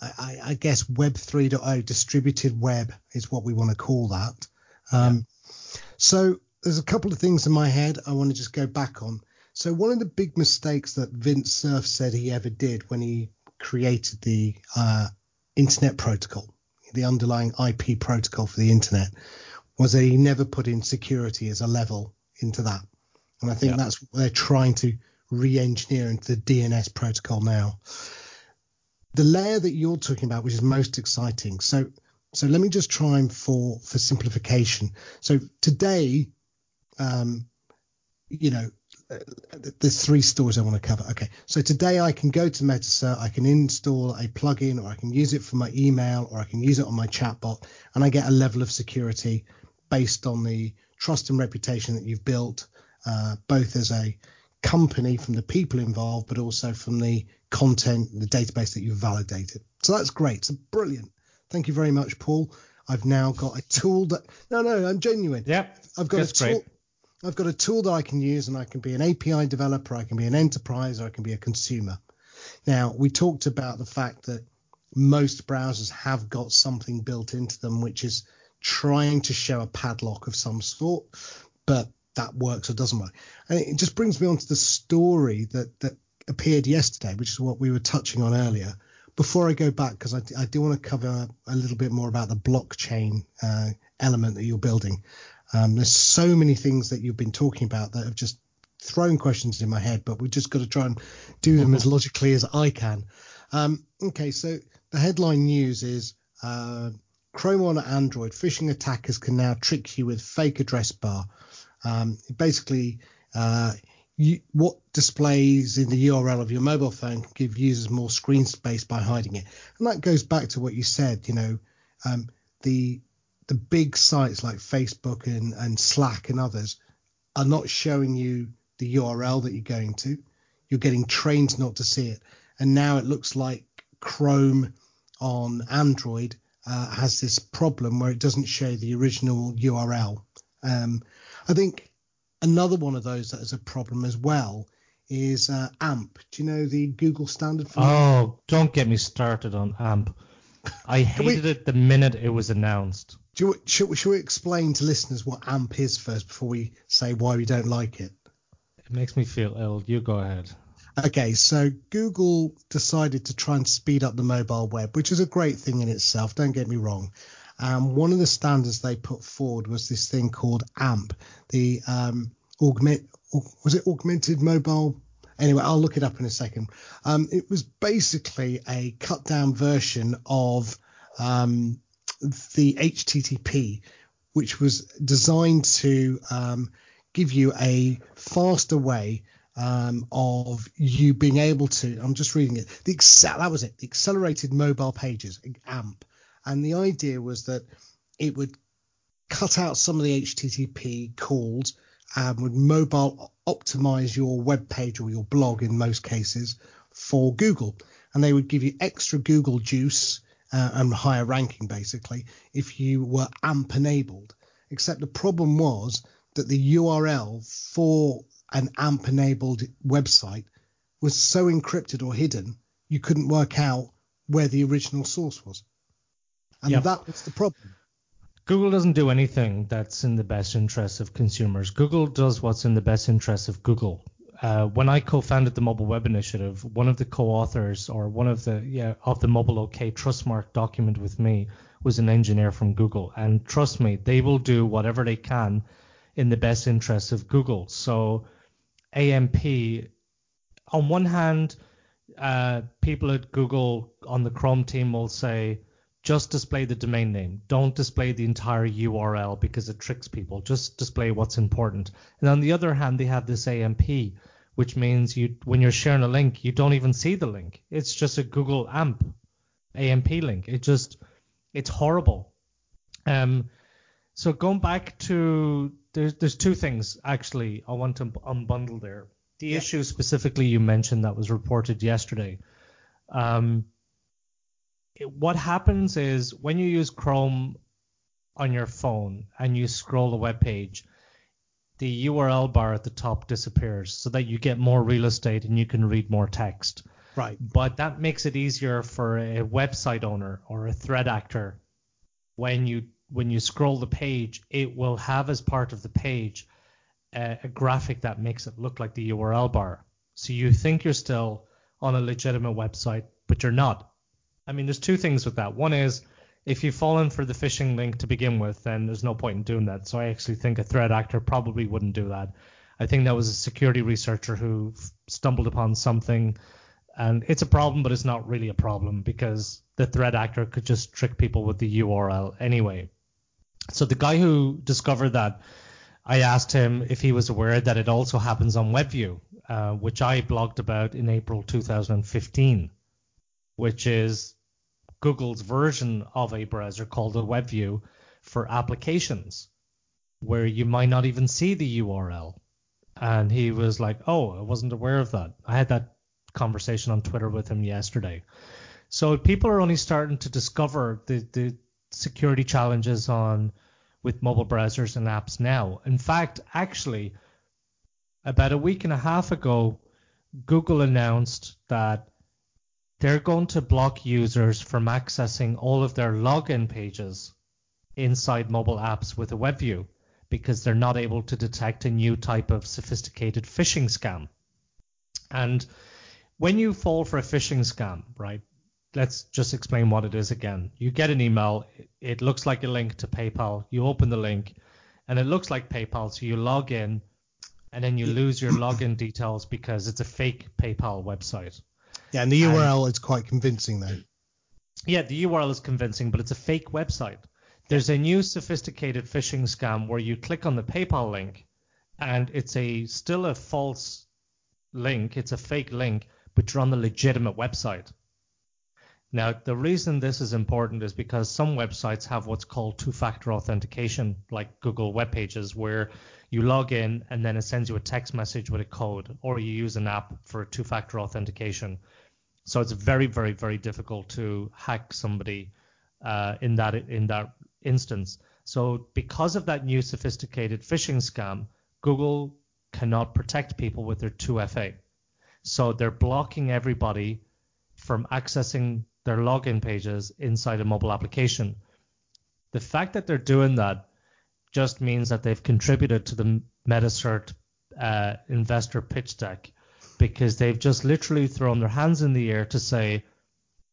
I, I, guess Web 3.0, distributed web is what we want to call that. Um, yeah. So there's a couple of things in my head I want to just go back on. So one of the big mistakes that Vint Cerf said he ever did when he created the uh, Internet Protocol, the underlying IP protocol for the Internet, was that he never put in security as a level into that. And I think yeah. that's what they're trying to re-engineer into the DNS protocol now the layer that you're talking about, which is most exciting. So, so let me just try and for for simplification. So today, um, you know, there's three stories I want to cover. Okay, so today I can go to Metacert, I can install a plugin, or I can use it for my email, or I can use it on my chatbot, and I get a level of security based on the trust and reputation that you've built, uh, both as a company from the people involved, but also from the content, the database that you've validated. So that's great. So brilliant. Thank you very much, Paul. I've now got a tool that no, no, I'm genuine. Yeah, I've got a tool. Great. I've got a tool that I can use, and I can be an API developer, I can be an enterprise, or I can be a consumer. Now, we talked about the fact that most browsers have got something built into them, which is trying to show a padlock of some sort, but that works or doesn't work. And it just brings me on to the story that that appeared yesterday, which is what we were touching on earlier. Before I go back, because I, I, do want to cover a little bit more about the blockchain uh, element that you're building. Um, there's so many things that you've been talking about that have just thrown questions in my head, but we've just got to try and do them as logically as I can. Um, okay, so the headline news is uh, Chrome on Android phishing attackers can now trick you with fake address bar. Um, basically, uh, you, what displays in the URL of your mobile phone can give users more screen space by hiding it. And that goes back to what you said, you know, um, the the big sites like Facebook and, and Slack and others are not showing you the URL that you're going to. You're getting trained not to see it. And now it looks like Chrome on Android uh, has this problem where it doesn't show the original URL. Um, I think another one of those that is a problem as well is uh, AMP. Do you know the Google standard for? Oh, don't get me started on AMP. I hated we, it the minute it was announced. Do you, should, should we explain to listeners what AMP is first before we say why we don't like it? It makes me feel ill. You go ahead. Okay, so Google decided to try and speed up the mobile web, which is a great thing in itself. Don't get me wrong. Um, one of the standards they put forward was this thing called AMP, the um, augment was it augmented mobile? Anyway i'll look it up in a second. Um, it was basically a cut down version of um, the http which was designed to um, give you a faster way um, of you being able to i'm just reading it the excel that was it the accelerated mobile pages amp and the idea was that it would cut out some of the http calls um, would mobile optimize your web page or your blog in most cases for Google. And they would give you extra Google juice uh, and higher ranking basically if you were AMP enabled. Except the problem was that the URL for an AMP enabled website was so encrypted or hidden you couldn't work out where the original source was. And yep. that was the problem. Google doesn't do anything that's in the best interest of consumers. Google does what's in the best interest of Google. Uh, when I co-founded the Mobile Web Initiative, one of the co-authors or one of the yeah of the Mobile OK Trustmark document with me was an engineer from Google, and trust me, they will do whatever they can in the best interest of Google. So AMP, on one hand, uh, people at Google on the Chrome team will say, just display the domain name. Don't display the entire URL because it tricks people. Just display what's important. And on the other hand, they have this AMP, which means you when you're sharing a link, you don't even see the link. It's just a Google AMP AMP link. It just it's horrible. Um, so going back to there's there's two things actually I want to unbundle there. The yeah. issue specifically you mentioned that was reported yesterday. Um, what happens is when you use Chrome on your phone and you scroll the web page, the URL bar at the top disappears so that you get more real estate and you can read more text. Right. But that makes it easier for a website owner or a threat actor when you when you scroll the page, it will have as part of the page a, a graphic that makes it look like the URL bar. So you think you're still on a legitimate website, but you're not I mean, there's two things with that. One is if you've fallen for the phishing link to begin with, then there's no point in doing that. So I actually think a threat actor probably wouldn't do that. I think that was a security researcher who stumbled upon something, and it's a problem, but it's not really a problem because the threat actor could just trick people with the URL anyway. So the guy who discovered that, I asked him if he was aware that it also happens on WebView, uh, which I blogged about in April 2015, which is Google's version of a browser called a WebView for applications where you might not even see the URL. And he was like, Oh, I wasn't aware of that. I had that conversation on Twitter with him yesterday. So people are only starting to discover the, the security challenges on with mobile browsers and apps now. In fact, actually, about a week and a half ago, Google announced that they're going to block users from accessing all of their login pages inside mobile apps with a web view because they're not able to detect a new type of sophisticated phishing scam. And when you fall for a phishing scam, right? Let's just explain what it is again. You get an email, it looks like a link to PayPal. You open the link and it looks like PayPal, so you log in and then you lose your login details because it's a fake PayPal website. Yeah, and the URL and, is quite convincing though. Yeah, the URL is convincing, but it's a fake website. There's a new sophisticated phishing scam where you click on the PayPal link and it's a still a false link, it's a fake link, but you're on the legitimate website. Now, the reason this is important is because some websites have what's called two-factor authentication, like Google web pages, where you log in and then it sends you a text message with a code, or you use an app for two-factor authentication. So it's very, very, very difficult to hack somebody uh, in that in that instance. So because of that new sophisticated phishing scam, Google cannot protect people with their 2FA. So they're blocking everybody from accessing their login pages inside a mobile application. The fact that they're doing that just means that they've contributed to the MetaCert uh, investor pitch deck because they've just literally thrown their hands in the air to say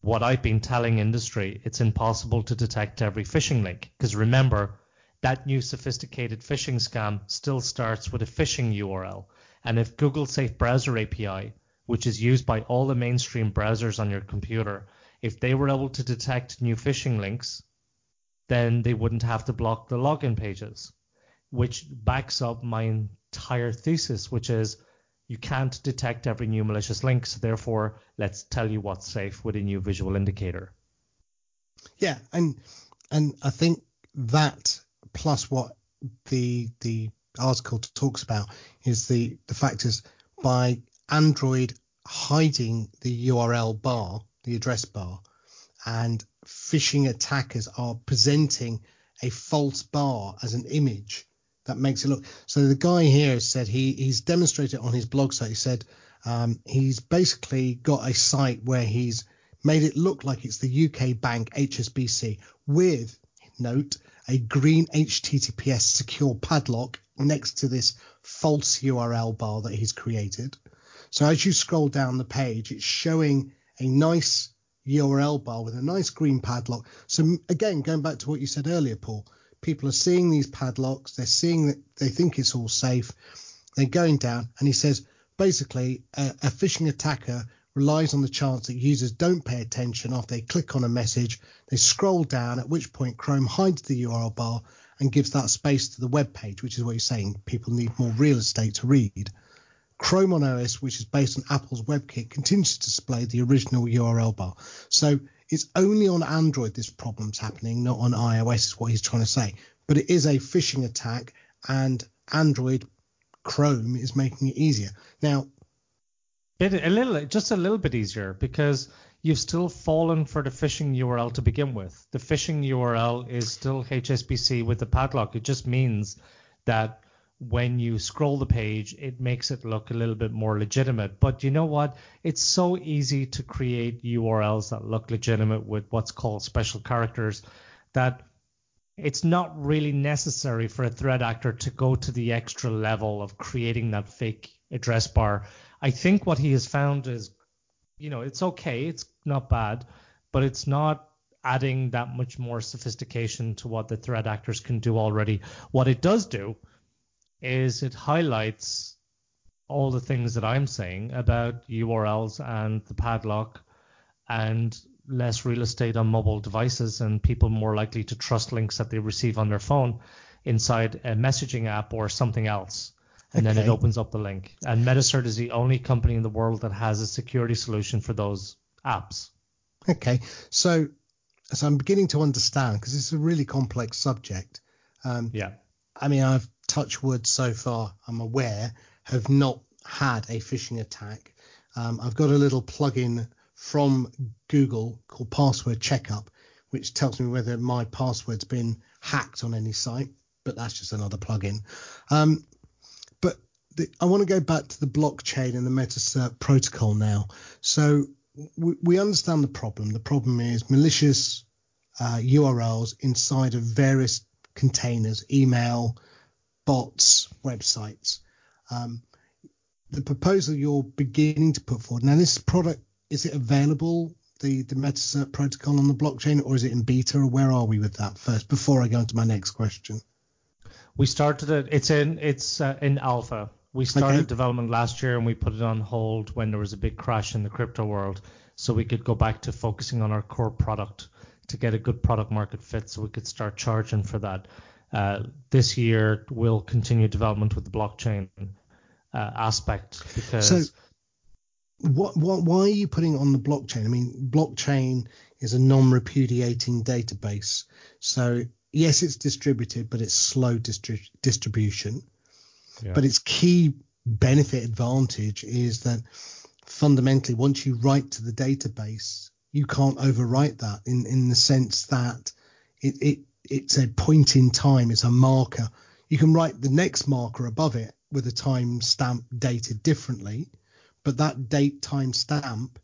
what I've been telling industry, it's impossible to detect every phishing link. Because remember, that new sophisticated phishing scam still starts with a phishing URL. And if Google Safe Browser API, which is used by all the mainstream browsers on your computer, if they were able to detect new phishing links, then they wouldn't have to block the login pages, which backs up my entire thesis, which is you can't detect every new malicious link. So therefore, let's tell you what's safe with a new visual indicator. Yeah, and and I think that plus what the the article talks about is the the fact is by Android hiding the URL bar, the address bar, and phishing attackers are presenting a false bar as an image that makes it look. So the guy here said he he's demonstrated on his blog site. He said um, he's basically got a site where he's made it look like it's the UK bank HSBC with note a green HTTPS secure padlock next to this false URL bar that he's created. So as you scroll down the page, it's showing a nice URL bar with a nice green padlock. So again, going back to what you said earlier, Paul, people are seeing these padlocks, they're seeing that they think it's all safe, they're going down, and he says basically a, a phishing attacker relies on the chance that users don't pay attention after they click on a message, they scroll down, at which point Chrome hides the URL bar and gives that space to the web page, which is what you're saying. People need more real estate to read. Chrome on OS, which is based on Apple's WebKit, continues to display the original URL bar. So it's only on Android this problem's happening, not on iOS, is what he's trying to say. But it is a phishing attack, and Android Chrome is making it easier. Now, a little, just a little bit easier because you've still fallen for the phishing URL to begin with. The phishing URL is still HSBC with the padlock. It just means that when you scroll the page, it makes it look a little bit more legitimate. But you know what? It's so easy to create URLs that look legitimate with what's called special characters that it's not really necessary for a threat actor to go to the extra level of creating that fake address bar. I think what he has found is, you know, it's okay, it's not bad, but it's not adding that much more sophistication to what the threat actors can do already. What it does do is it highlights all the things that I'm saying about URLs and the padlock and less real estate on mobile devices and people more likely to trust links that they receive on their phone inside a messaging app or something else. And okay. then it opens up the link. And Metacert is the only company in the world that has a security solution for those apps. Okay. So, so I'm beginning to understand because it's a really complex subject. Um, yeah. I mean, I've touch wood so far, I'm aware, have not had a phishing attack. Um, I've got a little plugin from Google called Password Checkup, which tells me whether my password's been hacked on any site, but that's just another plugin. Um, but the, I want to go back to the blockchain and the Metacert protocol now. So we, we understand the problem. The problem is malicious uh, URLs inside of various containers, email, bots, websites. Um, the proposal you're beginning to put forward now, this product is it available? The the Metacert protocol on the blockchain, or is it in beta, or where are we with that first? Before I go into my next question. We started it. It's in it's uh, in alpha. We started okay. development last year and we put it on hold when there was a big crash in the crypto world, so we could go back to focusing on our core product to get a good product market fit, so we could start charging for that. Uh, this year we'll continue development with the blockchain uh, aspect because so, what, what, why are you putting it on the blockchain? I mean, blockchain is a non-repudiating database. So yes, it's distributed, but it's slow distri- distribution. Yeah. But its key benefit advantage is that fundamentally, once you write to the database, you can't overwrite that in, in the sense that it, it it's a point in time, it's a marker. You can write the next marker above it with a time stamp dated differently, but that date time stamp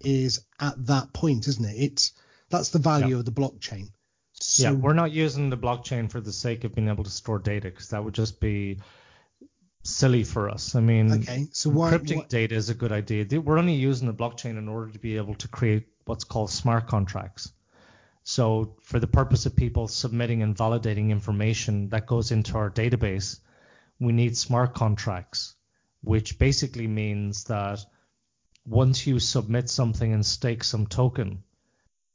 is at that point, isn't it? It's that's the value of the blockchain. So, yeah, we're not using the blockchain for the sake of being able to store data because that would just be silly for us. I mean, okay, so why, encrypting why, data is a good idea. We're only using the blockchain in order to be able to create what's called smart contracts. So, for the purpose of people submitting and validating information that goes into our database, we need smart contracts, which basically means that once you submit something and stake some token,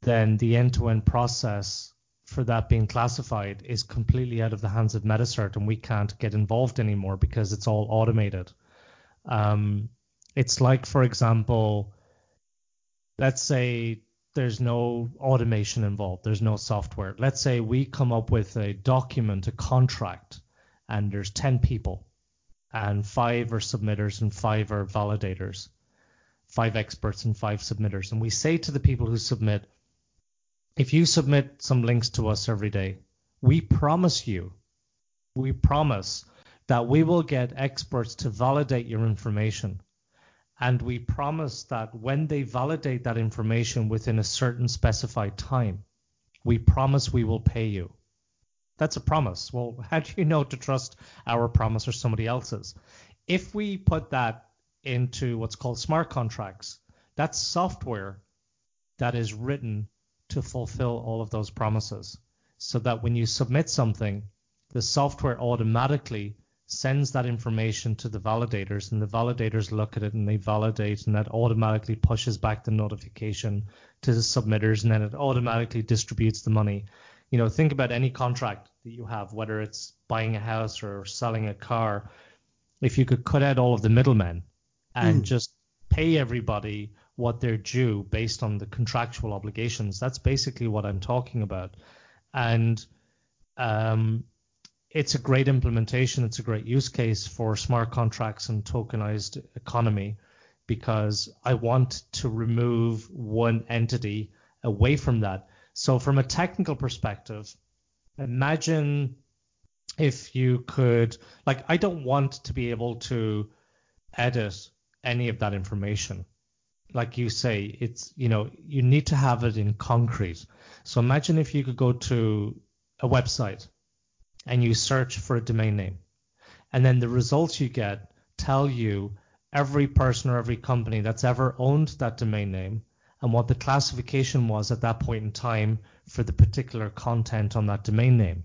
then the end to end process for that being classified is completely out of the hands of Metacert and we can't get involved anymore because it's all automated. Um, it's like, for example, let's say there's no automation involved, there's no software. Let's say we come up with a document, a contract, and there's 10 people, and five are submitters and five are validators, five experts and five submitters. And we say to the people who submit, if you submit some links to us every day, we promise you, we promise that we will get experts to validate your information. And we promise that when they validate that information within a certain specified time, we promise we will pay you. That's a promise. Well, how do you know to trust our promise or somebody else's? If we put that into what's called smart contracts, that's software that is written to fulfill all of those promises so that when you submit something, the software automatically sends that information to the validators and the validators look at it and they validate and that automatically pushes back the notification to the submitters and then it automatically distributes the money. You know, think about any contract that you have, whether it's buying a house or selling a car. If you could cut out all of the middlemen and mm. just pay everybody what they're due based on the contractual obligations. That's basically what I'm talking about. And um, it's a great implementation. It's a great use case for smart contracts and tokenized economy because I want to remove one entity away from that. So, from a technical perspective, imagine if you could, like, I don't want to be able to edit any of that information like you say, it's you know you need to have it in concrete. So imagine if you could go to a website and you search for a domain name, and then the results you get tell you every person or every company that's ever owned that domain name and what the classification was at that point in time for the particular content on that domain name.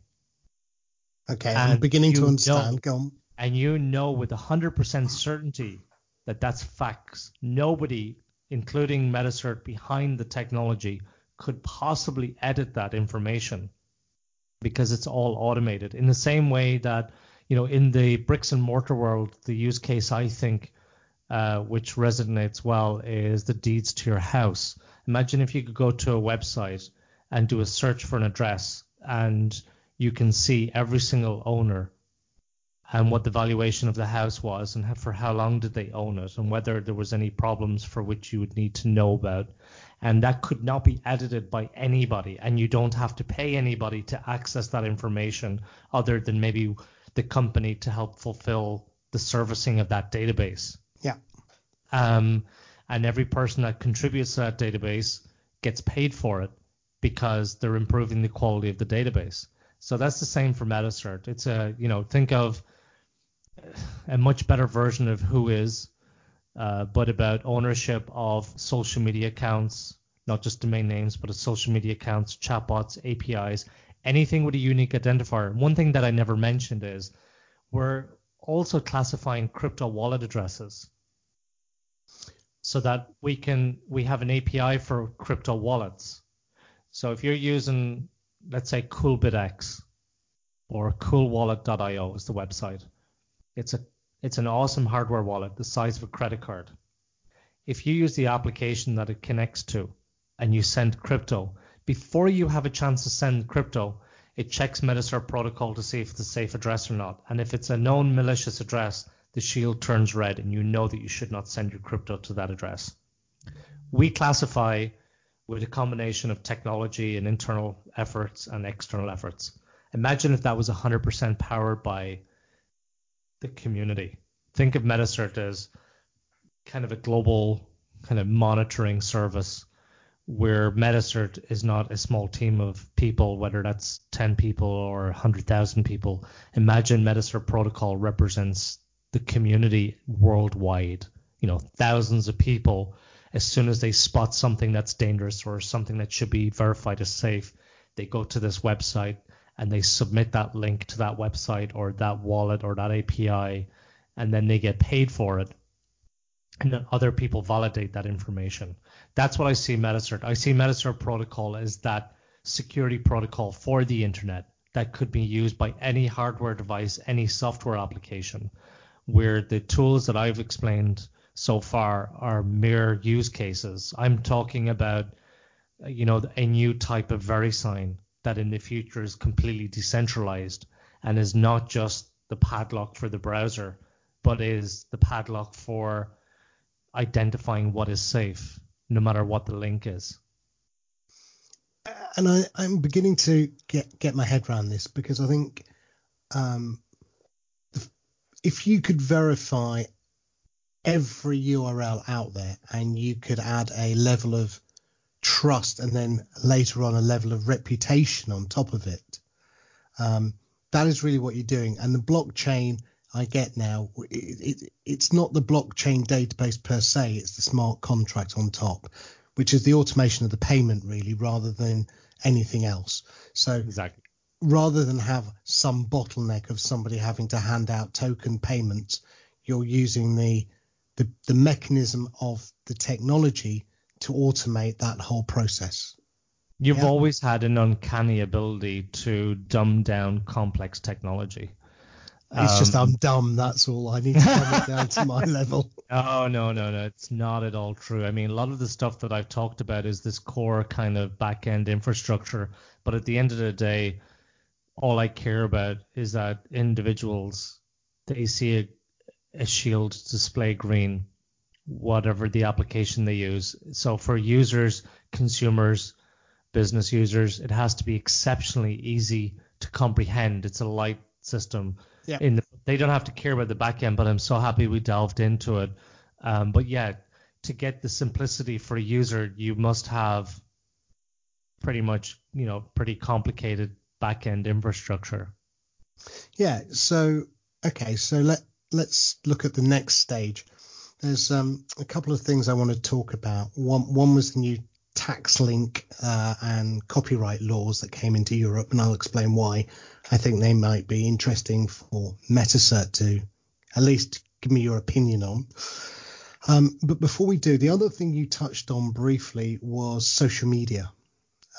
Okay, and I'm beginning to understand. Know, and you know with 100% certainty that that's facts. Nobody including Metacert behind the technology, could possibly edit that information because it's all automated. In the same way that, you know, in the bricks and mortar world, the use case I think uh, which resonates well is the deeds to your house. Imagine if you could go to a website and do a search for an address and you can see every single owner and what the valuation of the house was and for how long did they own it and whether there was any problems for which you would need to know about and that could not be edited by anybody and you don't have to pay anybody to access that information other than maybe the company to help fulfill the servicing of that database. Yeah. Um, and every person that contributes to that database gets paid for it because they're improving the quality of the database. So that's the same for Metacert. It's a, you know, think of a much better version of Whois, uh, Uh, but about ownership of social media accounts, not just domain names, but social media accounts, chatbots, APIs, anything with a unique identifier. One thing that I never mentioned is we're also classifying crypto wallet addresses so that we can we have an API for crypto wallets. So if you're using let's say CoolBitX or coolwallet.io is the website it's a it's an awesome hardware wallet the size of a credit card. if you use the application that it connects to and you send crypto, before you have a chance to send crypto, it checks Metacert protocol to see if it's a safe address or not. And if it's a known malicious address, the shield turns red and you know that you should not send your crypto to that address. We classify with a combination of technology and internal efforts and external efforts. Imagine if that was 100% powered by the community. Think of Metacert as kind of a global kind of monitoring service where Metacert is not a small team of people, whether that's 10 people or 100,000 people. Imagine Metacert protocol represents the community worldwide, you know, thousands of people. As soon as they spot something that's dangerous or something that should be verified as safe, they go to this website and they submit that link to that website or that wallet or that API, and then they get paid for it and then other people validate that information. That's what I see Metacert. I see Metacert protocol as that security protocol for the internet that could be used by any hardware device, any software application, where the tools that I've explained so far are mere use cases. I'm talking about, you know, a new type of VeriSign that in the future is completely decentralized and is not just the padlock for the browser, but is the padlock for identifying what is safe, no matter what the link is. And I, I'm beginning to get get my head around this because I think um, if you could verify every URL out there and you could add a level of trust and then later on a level of reputation on top of it, um, that is really what you're doing. And the blockchain I get now, it, it, it's not the blockchain database per se, it's the smart contract on top, which is the automation of the payment really, rather than anything else. So exactly. rather than have some bottleneck of somebody having to hand out token payments, you're using the the, the mechanism of the technology to automate that whole process. You've yeah. always had an uncanny ability to dumb down complex technology. It's um, just I'm dumb. That's all. I need to dumb it down to my level. Oh no, no, no. It's not at all true. I mean, a lot of the stuff that I've talked about is this core kind of back end infrastructure. But at the end of the day, all I care about is that individuals they see a, a shield display green, whatever the application they use. So for users, consumers, business users, it has to be exceptionally easy to comprehend. It's a light system yeah. In the, they don't have to care about the back end, but I'm so happy we delved into it. Um, but yeah, to get the simplicity for a user, you must have pretty much, you know, pretty complicated back end infrastructure. Yeah. So okay. So let let's look at the next stage. There's um, a couple of things I want to talk about. One one was the new tax link uh, and copyright laws that came into Europe, and I'll explain why I think they might be interesting for Metacert to at least give me your opinion on. Um, but before we do, the other thing you touched on briefly was social media.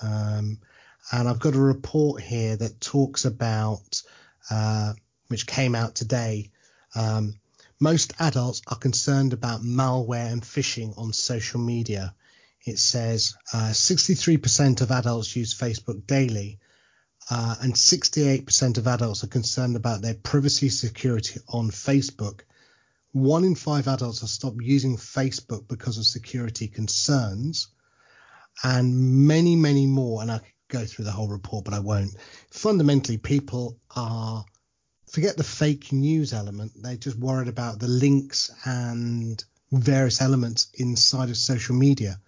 Um, and I've got a report here that talks about, uh, which came out today. Um, most adults are concerned about malware and phishing on social media it says uh, 63% of adults use Facebook daily, uh, and 68% of adults are concerned about their privacy security on Facebook. One in five adults have stopped using Facebook because of security concerns, and many, many more. And I could go through the whole report, but I won't. Fundamentally, people are forget the fake news element. They're just worried about the links and various elements inside of social media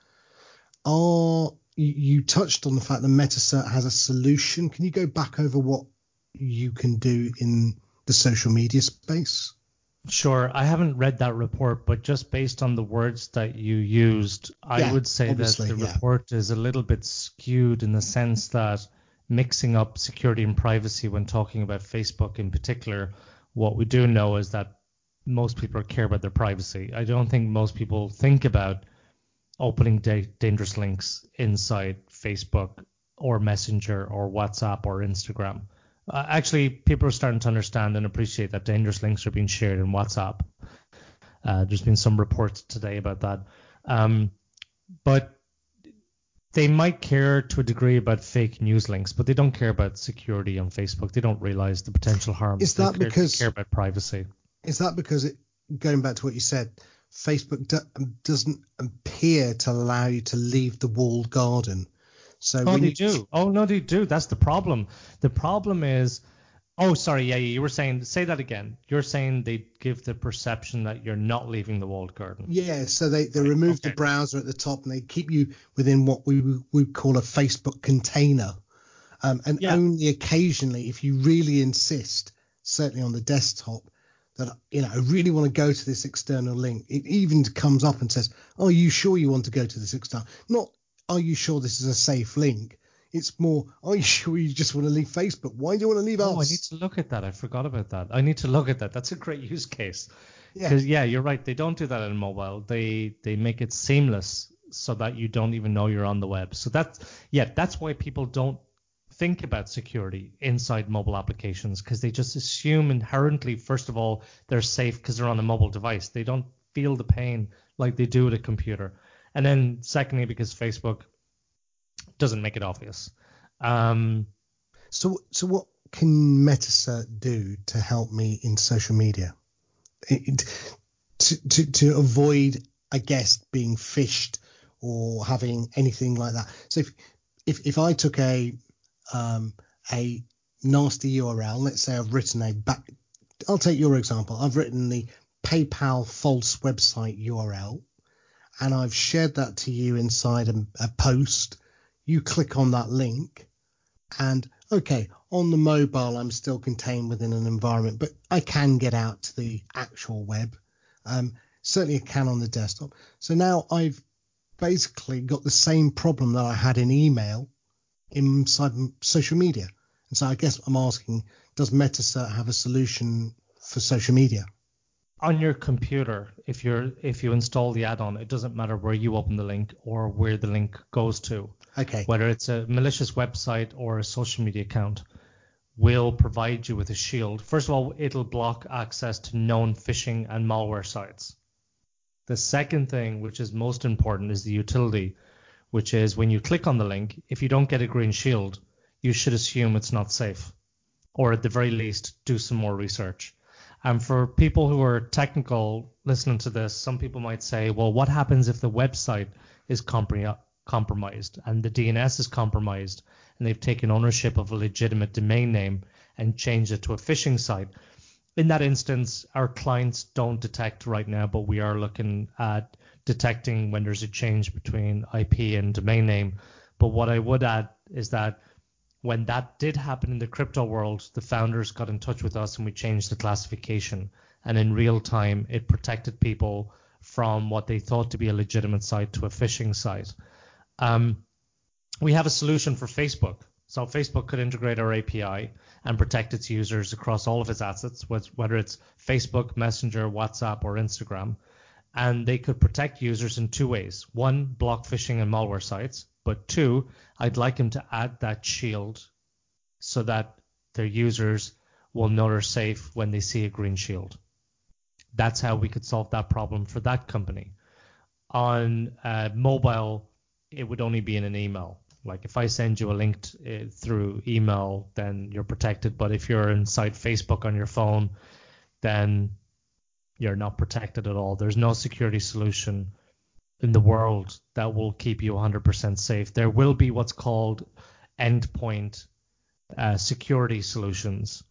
are you touched on the fact that Metacert has a solution. Can you go back over what you can do in the social media space? Sure. I haven't read that report, but just based on the words that you used, I would say that the yeah. report is a little bit skewed in the sense that mixing up security and privacy when talking about Facebook in particular, what we do know is that most people care about their privacy. I don't think most people think about opening da- dangerous links inside Facebook or Messenger or WhatsApp or Instagram. Uh, actually, people are starting to understand and appreciate that dangerous links are being shared in WhatsApp. Uh, there's been some reports today about that. Um, but they might care to a degree about fake news links, but they don't care about security on Facebook. They don't realize the potential harm. Is that they care, because they care about privacy? Is that because it, going back to what you said, Facebook do, doesn't appear to allow you to leave the walled garden? So oh, they you, do. Oh no, they do. That's the problem. The problem is Oh, sorry. Yeah, you were saying. Say that again. You're saying they give the perception that you're not leaving the walled garden. Yeah, so they, they remove okay. the browser at the top and they keep you within what we would call a Facebook container. Um, and Yeah. only occasionally, if you really insist, certainly on the desktop, that you know I really want to go to this external link, it even comes up and says, "Are you sure you want to go to this external?" Not, "Are you sure this is a safe link?" It's more, "Are you sure you just want to leave Facebook? Why do you want to leave Oh, I need to look at that. I forgot about that. I need to look at that. That's a great use case. Yeah. Because yeah, you're right. They don't do that in mobile. They they make it seamless so that you don't even know you're on the web. So that's yeah, that's why people don't think about security inside mobile applications because they just assume inherently first of all they're safe because they're on a mobile device. They don't feel the pain like they do with a computer. And then secondly because Facebook doesn't make it obvious. Um, So, so what can Metacert do to help me in social media? It, to, to, to avoid, I guess, being phished or having anything like that. So if, if, if I took a, um, a nasty URL, let's say I've written a back, I'll take your example. I've written the PayPal false website URL and I've shared that to you inside a, a post. You click on that link and okay, on the mobile, I'm still contained within an environment, but I can get out to the actual web. Um, certainly, I can on the desktop. So now I've basically got the same problem that I had in email inside social media. And so I guess I'm asking, does Metacert have a solution for social media? on your computer, if you're if you install the add-on, it doesn't matter where you open the link or where the link goes to. Okay. whether it's a malicious website or a social media account, will provide you with a shield. First of all, it'll block access to known phishing and malware sites. The second thing, which is most important, is the utility, which is when you click on the link, if you don't get a green shield, you should assume it's not safe, or at the very least, do some more research. And for people who are technical listening to this, some people might say, well, what happens if the website is compre- compromised and the DNS is compromised and they've taken ownership of a legitimate domain name and changed it to a phishing site? In that instance, our clients don't detect right now, but we are looking at detecting when there's a change between IP and domain name. But what I would add is that when that did happen in the crypto world, the founders got in touch with us and we changed the classification. And in real time, it protected people from what they thought to be a legitimate site to a phishing site. Um, we have a solution for Facebook. So Facebook could integrate our API and protect its users across all of its assets, whether it's Facebook, Messenger, WhatsApp, or Instagram. And they could protect users in two ways. One, block phishing and malware sites. But two, I'd like them to add that shield so that their users will know they're safe when they see a green shield. That's how we could solve that problem for that company. On uh, mobile, it would only be in an email. Like if I send you a link uh, through email, then you're protected. But if you're inside Facebook on your phone, then you're not protected at all. There's no security solution in the world that will keep you 100% safe. There will be what's called endpoint uh, security solutions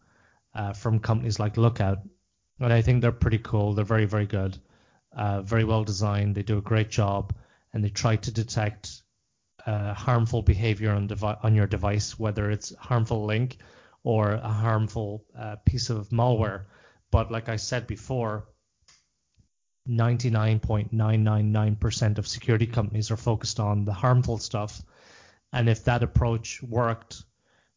uh, from companies like Lookout, and I think they're pretty cool. They're very, very good, uh, very well designed. They do a great job, and they try to detect uh, harmful behavior on, devi- on your device, whether it's a harmful link or a harmful uh, piece of malware. But like I said before, 99.999% of security companies are focused on the harmful stuff. And if that approach worked,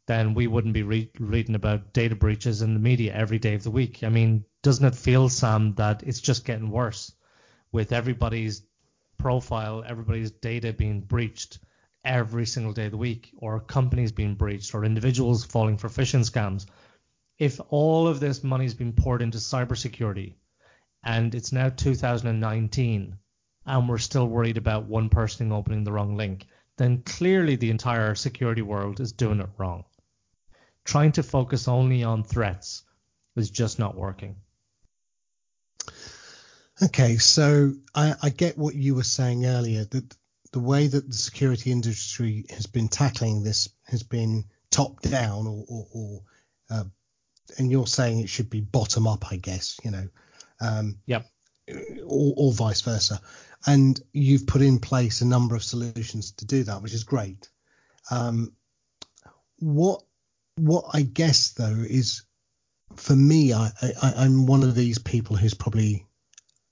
then we wouldn't be re- reading about data breaches in the media every day of the week. I mean, doesn't it feel, Sam, that it's just getting worse with everybody's profile, everybody's data being breached every single day of the week, or companies being breached, or individuals falling for phishing scams? If all of this money's been poured into cybersecurity, and it's now 2019 and we're still worried about one person opening the wrong link, then clearly the entire security world is doing it wrong. Trying to focus only on threats is just not working. Okay, so I, I get what you were saying earlier that the way that the security industry has been tackling this has been top down, or, or, or uh, and you're saying it should be bottom up, I guess, you know. Um, yep. Or, or vice versa, and you've put in place a number of solutions to do that, which is great. Um, what what I guess though is for me, I, I I'm one of these people who's probably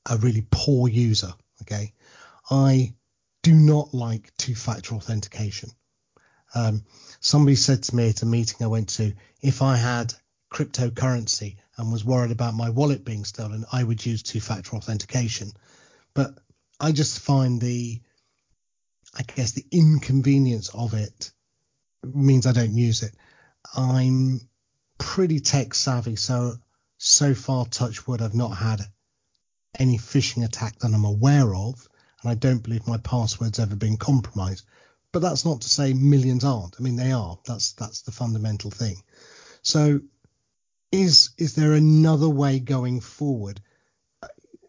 a really poor user. Okay, I do not like two-factor authentication. Um, somebody said to me at a meeting I went to, if I had cryptocurrency and was worried about my wallet being stolen, I would use two-factor authentication. But I just find the, I guess the inconvenience of it means I don't use it. I'm pretty tech savvy, so so far, touch wood, I've not had any phishing attack that I'm aware of, and I don't believe my password's ever been compromised. But that's not to say millions aren't. I mean, they are. That's that's the fundamental thing. So, is is there another way going forward?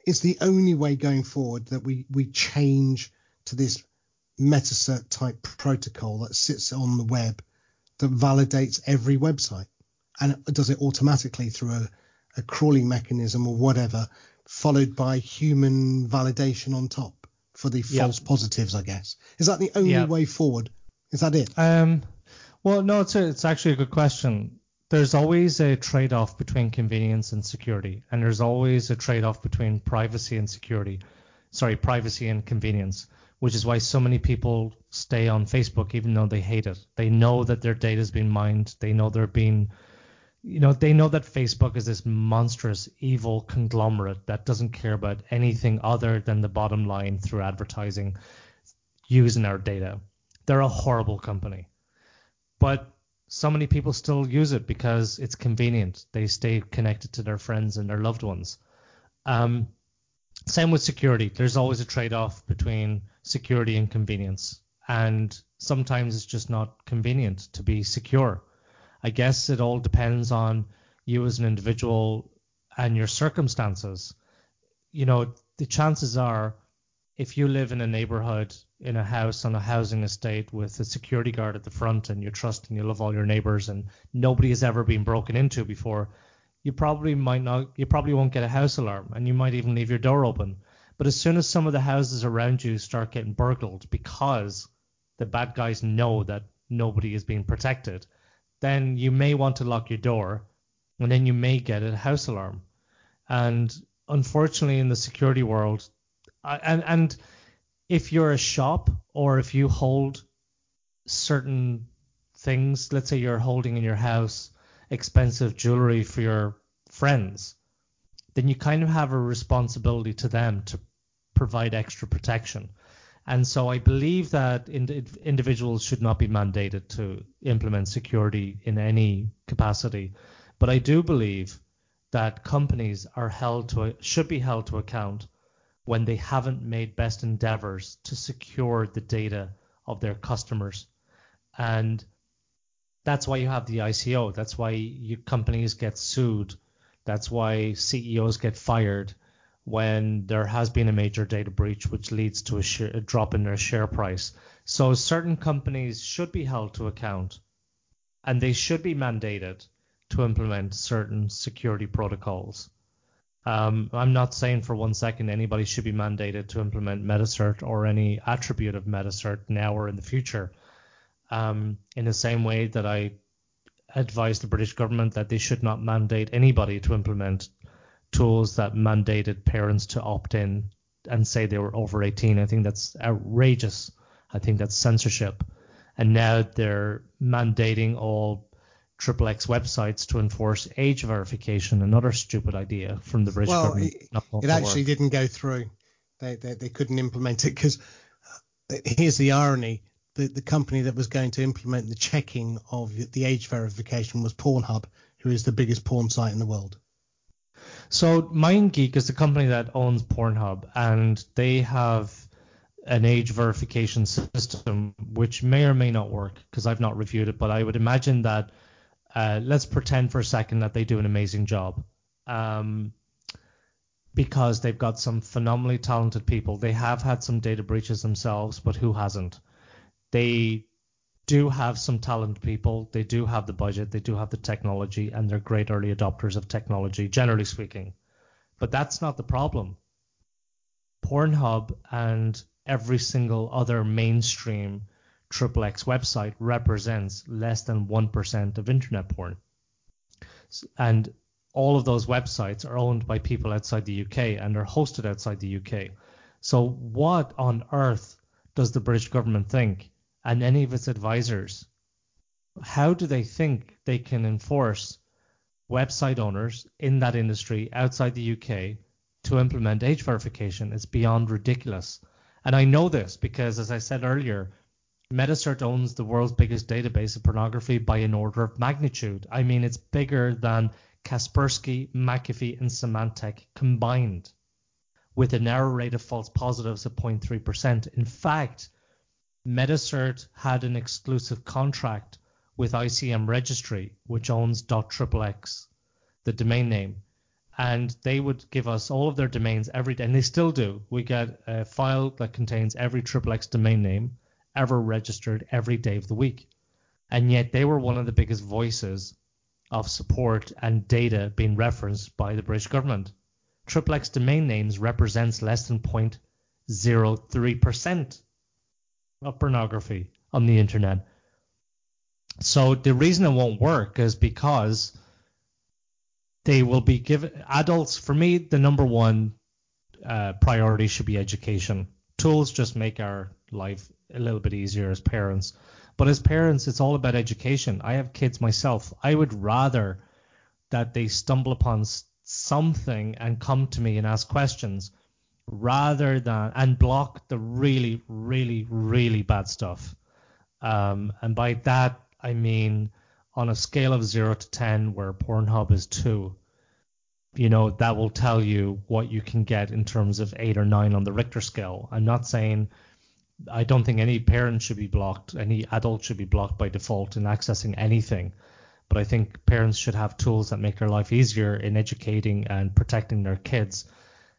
Is the only way going forward that we we change to this Metacert type protocol that sits on the web that validates every website and does it automatically through a, a crawling mechanism or whatever followed by human validation on top for the yep. false positives, I guess. Is that the only yep. way forward? Is that it? Um, well, no, it's a, it's actually a good question. There's always a trade-off between convenience and security, and there's always a trade-off between privacy and security. Sorry, privacy and convenience, which is why so many people stay on Facebook even though they hate it. They know that their data is being mined. They know they're being you know, they know that Facebook is this monstrous, evil conglomerate that doesn't care about anything other than the bottom line through advertising using our data. They're a horrible company. But so many people still use it because it's convenient. They stay connected to their friends and their loved ones. Um, same with security. There's always a trade off between security and convenience. And sometimes it's just not convenient to be secure. I guess it all depends on you as an individual and your circumstances. You know, the chances are if you live in a neighborhood in a house on a housing estate with a security guard at the front and you trust and you love all your neighbors and nobody has ever been broken into before, you probably might not you probably won't get a house alarm and you might even leave your door open. But as soon as some of the houses around you start getting burgled because the bad guys know that nobody is being protected, then you may want to lock your door and then you may get a house alarm. And unfortunately, in the security world, and, and if you're a shop or if you hold certain things, let's say you're holding in your house expensive jewelry for your friends, then you kind of have a responsibility to them to provide extra protection. And so I believe that ind- individuals should not be mandated to implement security in any capacity. But I do believe that companies are held to should be held to account when they haven't made best endeavors to secure the data of their customers. And that's why you have the ICO. That's why you, companies get sued. That's why CEOs get fired when there has been a major data breach, which leads to a, share, a, drop in their share price. So certain companies should be held to account, and they should be mandated to implement certain security protocols. Um, I'm not saying for one second anybody should be mandated to implement Metacert or any attribute of Metacert now or in the future. Um, in the same way that I advise the British government that they should not mandate anybody to implement tools that mandated parents to opt in and say they were over 18. I think that's outrageous. I think that's censorship. And now they're mandating all triple X websites to enforce age verification. Another stupid idea from the British well, government. It, it actually work. didn't go through. They, they, they couldn't implement it because uh, here's the irony. The, the company that was going to implement the checking of the age verification was Pornhub, who is the biggest porn site in the world. So MindGeek is the company that owns Pornhub, and they have an age verification system, which may or may not work because I've not reviewed it, but I would imagine that. Uh, let's pretend for a second that they do an amazing job. Um, because they've got some phenomenally talented people. They have had some data breaches themselves, but who hasn't? They do have some talented people. They do have the budget. They do have the technology, and they're great early adopters of technology, generally speaking. But that's not the problem. Pornhub and every single other mainstream XXX website represents less than 1% of internet porn. And all of those websites are owned by people outside the UK and are hosted outside the UK. So, what on earth does the British government think and any of its advisors? How do they think they can enforce website owners in that industry outside the UK to implement age verification? It's beyond ridiculous. And I know this because, as I said earlier, Metacert owns the world's biggest database of pornography by an order of magnitude. I mean, it's bigger than Kaspersky, McAfee, and Symantec combined, with an error rate of false positives of 0.3%. In fact, Metacert had an exclusive contract with ICM Registry, which owns .xxx, the domain name, and they would give us all of their domains every day, and they still do. We get a file that contains every XXX domain name ever registered every day of the week. And yet they were one of the biggest voices of support and data being referenced by the British government. XXX domain names represents less than 0.03% pornography on the internet. So the reason it won't work is because they will be given adults. For me, the number one uh, priority should be education. Tools just make our life a little bit easier as parents. But as parents, it's all about education. I have kids myself. I would rather that they stumble upon something and come to me and ask questions rather than and block the really, really, really bad stuff. Um, and by that, I mean on a scale of zero to 10, where Pornhub is two, you know, that will tell you what you can get in terms of eight or nine on the Richter scale. I'm not saying I don't think any parent should be blocked, any adult should be blocked by default in accessing anything. But I think parents should have tools that make their life easier in educating and protecting their kids.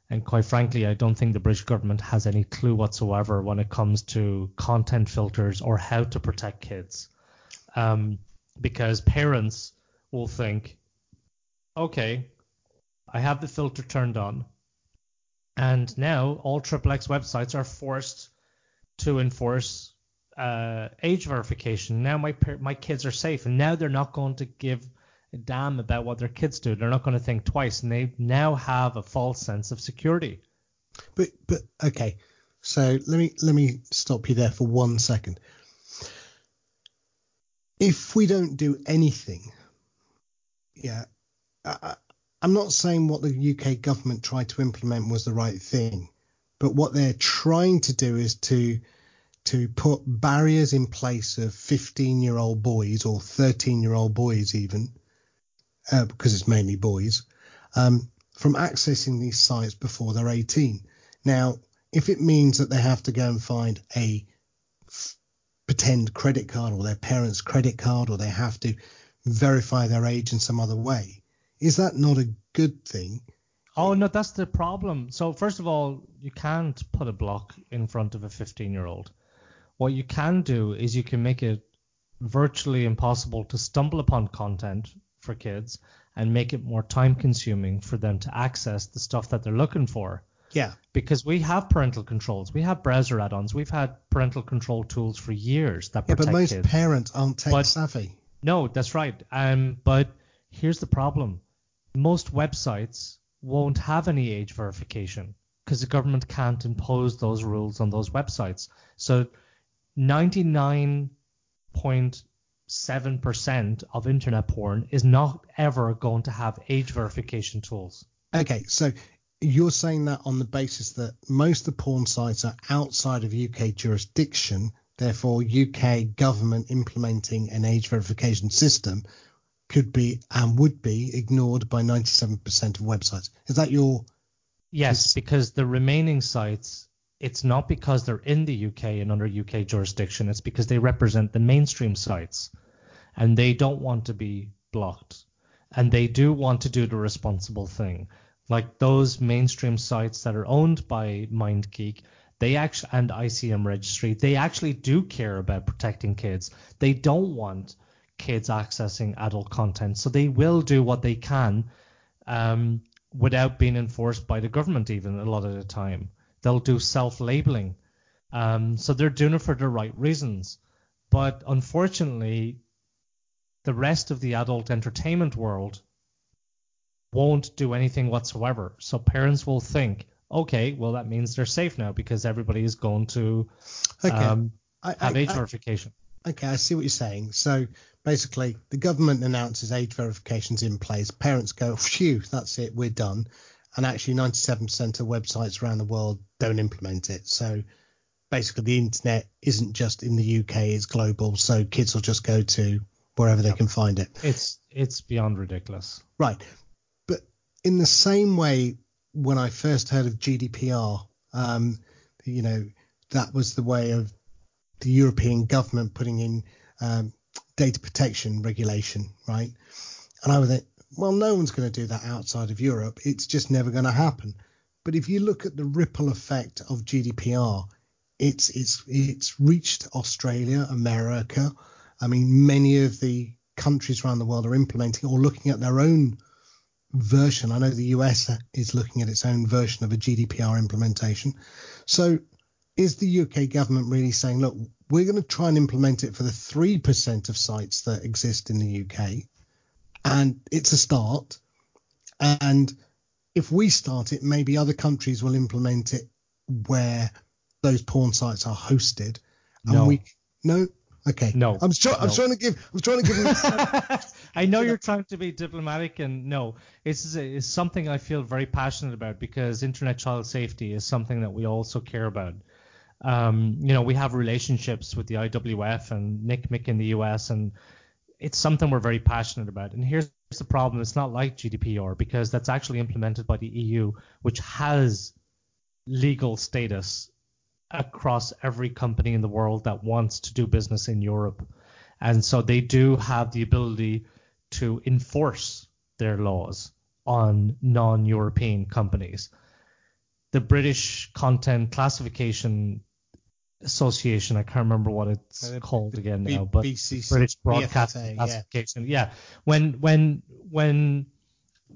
And quite frankly, I don't think the British government has any clue whatsoever when it comes to content filters or how to protect kids. Um, because parents will think, okay, I have the filter turned on, and now all XXX websites are forced to enforce uh, age verification. Now my my kids are safe, and now they're not going to give damn about what their kids do. They're not going to think twice, and they now have a false sense of security. But but okay, so let me let me stop you there for one second if we don't do anything, yeah, I, I'm not saying what the UK government tried to implement was the right thing, but what they're trying to do is to to put barriers in place of 15 year old boys or 13 year old boys even, uh, because it's mainly boys, um, from accessing these sites before they're 18. Now, if it means that they have to go and find a pretend credit card or their parents' credit card or they have to verify their age in some other way. Is that not a good thing? Oh no, that's the problem. So first of all, you can't put a block in front of a 15-year-old. What you can do is you can make it virtually impossible to stumble upon content for kids and make it more time consuming for them to access the stuff that they're looking for. Yeah. Because we have parental controls. We have browser add-ons. We've had parental control tools for years that protect Yeah, but most kids. parents aren't tech But- savvy. No, that's right. Um, but here's the problem. Most websites won't have any age verification because the government can't impose those rules on those websites. So 99.7% of internet porn is not ever going to have age verification tools. Okay, so you're saying that on the basis that most of the porn sites are outside of UK jurisdiction, therefore UK government implementing an age verification system could be and would be ignored by 97% of websites. Is that your? Yes, because the remaining sites, it's not because they're in the UK and under UK jurisdiction. It's because they represent the mainstream sites, and they don't want to be blocked, and they do want to do the responsible thing. Like those mainstream sites that are owned by MindGeek, they actually and ICM Registry, they actually do care about protecting kids. They don't want kids accessing adult content. So they will do what they can um, without being enforced by the government, even a lot of the time. They'll do self labeling. Um, so they're doing it for the right reasons. But unfortunately, the rest of the adult entertainment world won't do anything whatsoever. So parents will think, okay, well, that means they're safe now because everybody is going to okay. um, I, have age I, verification. Okay, I see what you're saying. So basically, the government announces age verifications in place. Parents go, phew, that's it, we're done. And actually, 97% of websites around the world don't implement it. So basically, the internet isn't just in the UK; it's global. So kids will just go to wherever they can find it. It's it's beyond ridiculous. Right, but in the same way, when I first heard of GDPR, um, you know, that was the way of the European government putting in um, data protection regulation, right? And I would think, well, no one's going to do that outside of Europe. It's just never going to happen. But if you look at the ripple effect of GDPR, it's it's it's reached Australia, America. I mean, many of the countries around the world are implementing or looking at their own version. I know the US is looking at its own version of a GDPR implementation. So is the UK government really saying, look, we're going to try and implement it for the 3% of sites that exist in the UK? And it's a start. And if we start it, maybe other countries will implement it where those porn sites are hosted. And no. we no okay no I'm, try, I'm trying to give I'm trying to give I know you're trying to be diplomatic and no it's, it's something I feel very passionate about because internet child safety is something that we also care about um, you know, we have relationships with the IWF and NCMEC in the US, and it's something we're very passionate about. And here's the problem: it's not like GDPR because that's actually implemented by the EU, which has legal status across every company in the world that wants to do business in Europe. And so they do have the ability to enforce their laws on non-European companies. The British Content Classification association. I can't remember what it's uh, called again B- now, but BCC, British Broadcast BFFA, Association. Yeah. yeah. When when when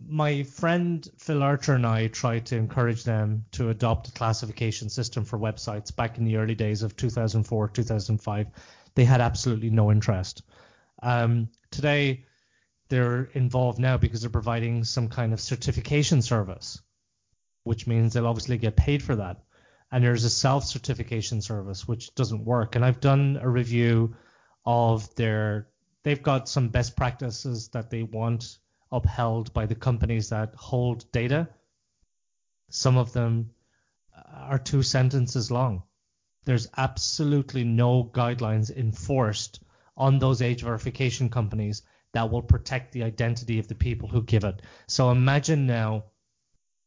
my friend Phil Archer and I tried to encourage them to adopt a classification system for websites back in the early days of 2004, 2005. They had absolutely no interest. Um, today, they're involved now because they're providing some kind of certification service, which means they'll obviously get paid for that and there's a self certification service which doesn't work. And I've done a review of their they've got some best practices that they want upheld by the companies that hold data. Some of them are two sentences long. There's absolutely no guidelines enforced on those age verification companies that will protect the identity of the people who give it. So imagine now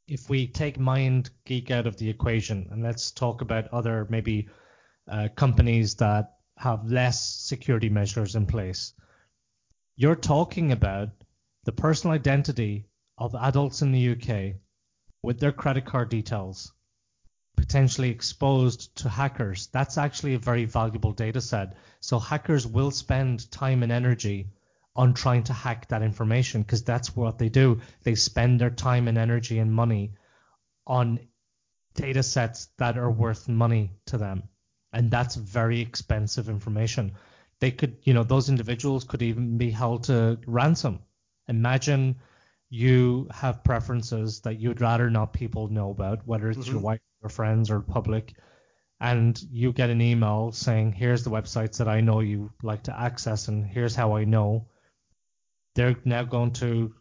if we take MindGeek out of the equation and let's talk about other maybe uh, companies that have less security measures in place, you're talking about the personal identity of adults in the UK with their credit card details potentially exposed to hackers. That's actually a very valuable data set. So hackers will spend time and energy on trying to hack that information because that's what they do. They spend their time and energy and money on data sets that are worth money to them. And that's very expensive information. They could, you know, those individuals could even be held to ransom. Imagine you have preferences that you'd rather not people know about, whether it's mm-hmm. your wife or friends or public, and you get an email saying, here's the websites that I know you like to access, and here's how I know they're now going to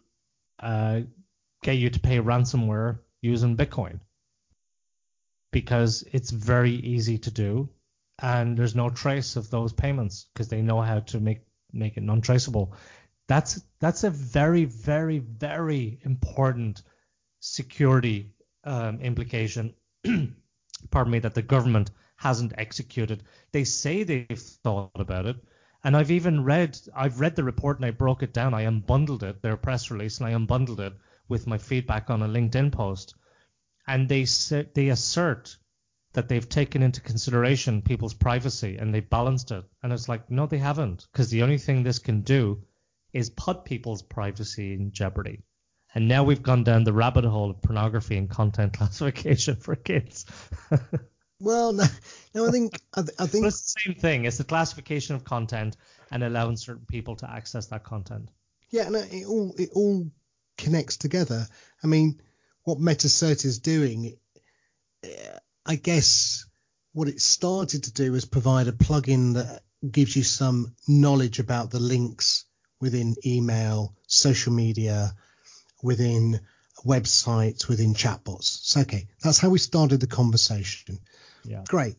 uh, get you to pay ransomware using Bitcoin because it's very easy to do and there's no trace of those payments because they know how to make make it non-traceable. That's that's a very very very important security um, implication. pardon me, that the government hasn't executed. They say they've thought about it, and I've even read I've read the report and I broke it down. I unbundled it, their press release, and I unbundled it with my feedback on a LinkedIn post. And they they assert that they've taken into consideration people's privacy and they've balanced it. And it's like, no, they haven't, because the only thing this can do is put people's privacy in jeopardy. And now we've gone down the rabbit hole of pornography and content classification for kids. well, no, no, I think I, I think it's the same thing. It's the classification of content and allowing certain people to access that content. Yeah, no, it all it all connects together. I mean, what MetaCert is doing, eh, I guess, what it started to do is provide a plugin that gives you some knowledge about the links within email, social media, within websites, within chatbots. So, okay, that's how we started the conversation. Yeah. Great.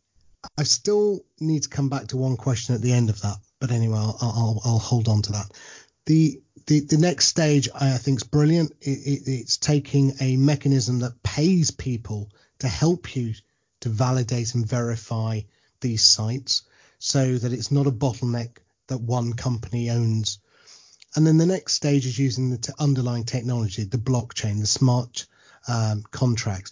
I still need to come back to one question at the end of that, but anyway, I'll, I'll, I'll hold on to that. The, the, the next stage I think is brilliant. It, it, it's taking a mechanism that pays people to help you to validate and verify these sites so that it's not a bottleneck that one company owns and then the next stage is using the t- underlying technology, the blockchain, the smart um, contracts,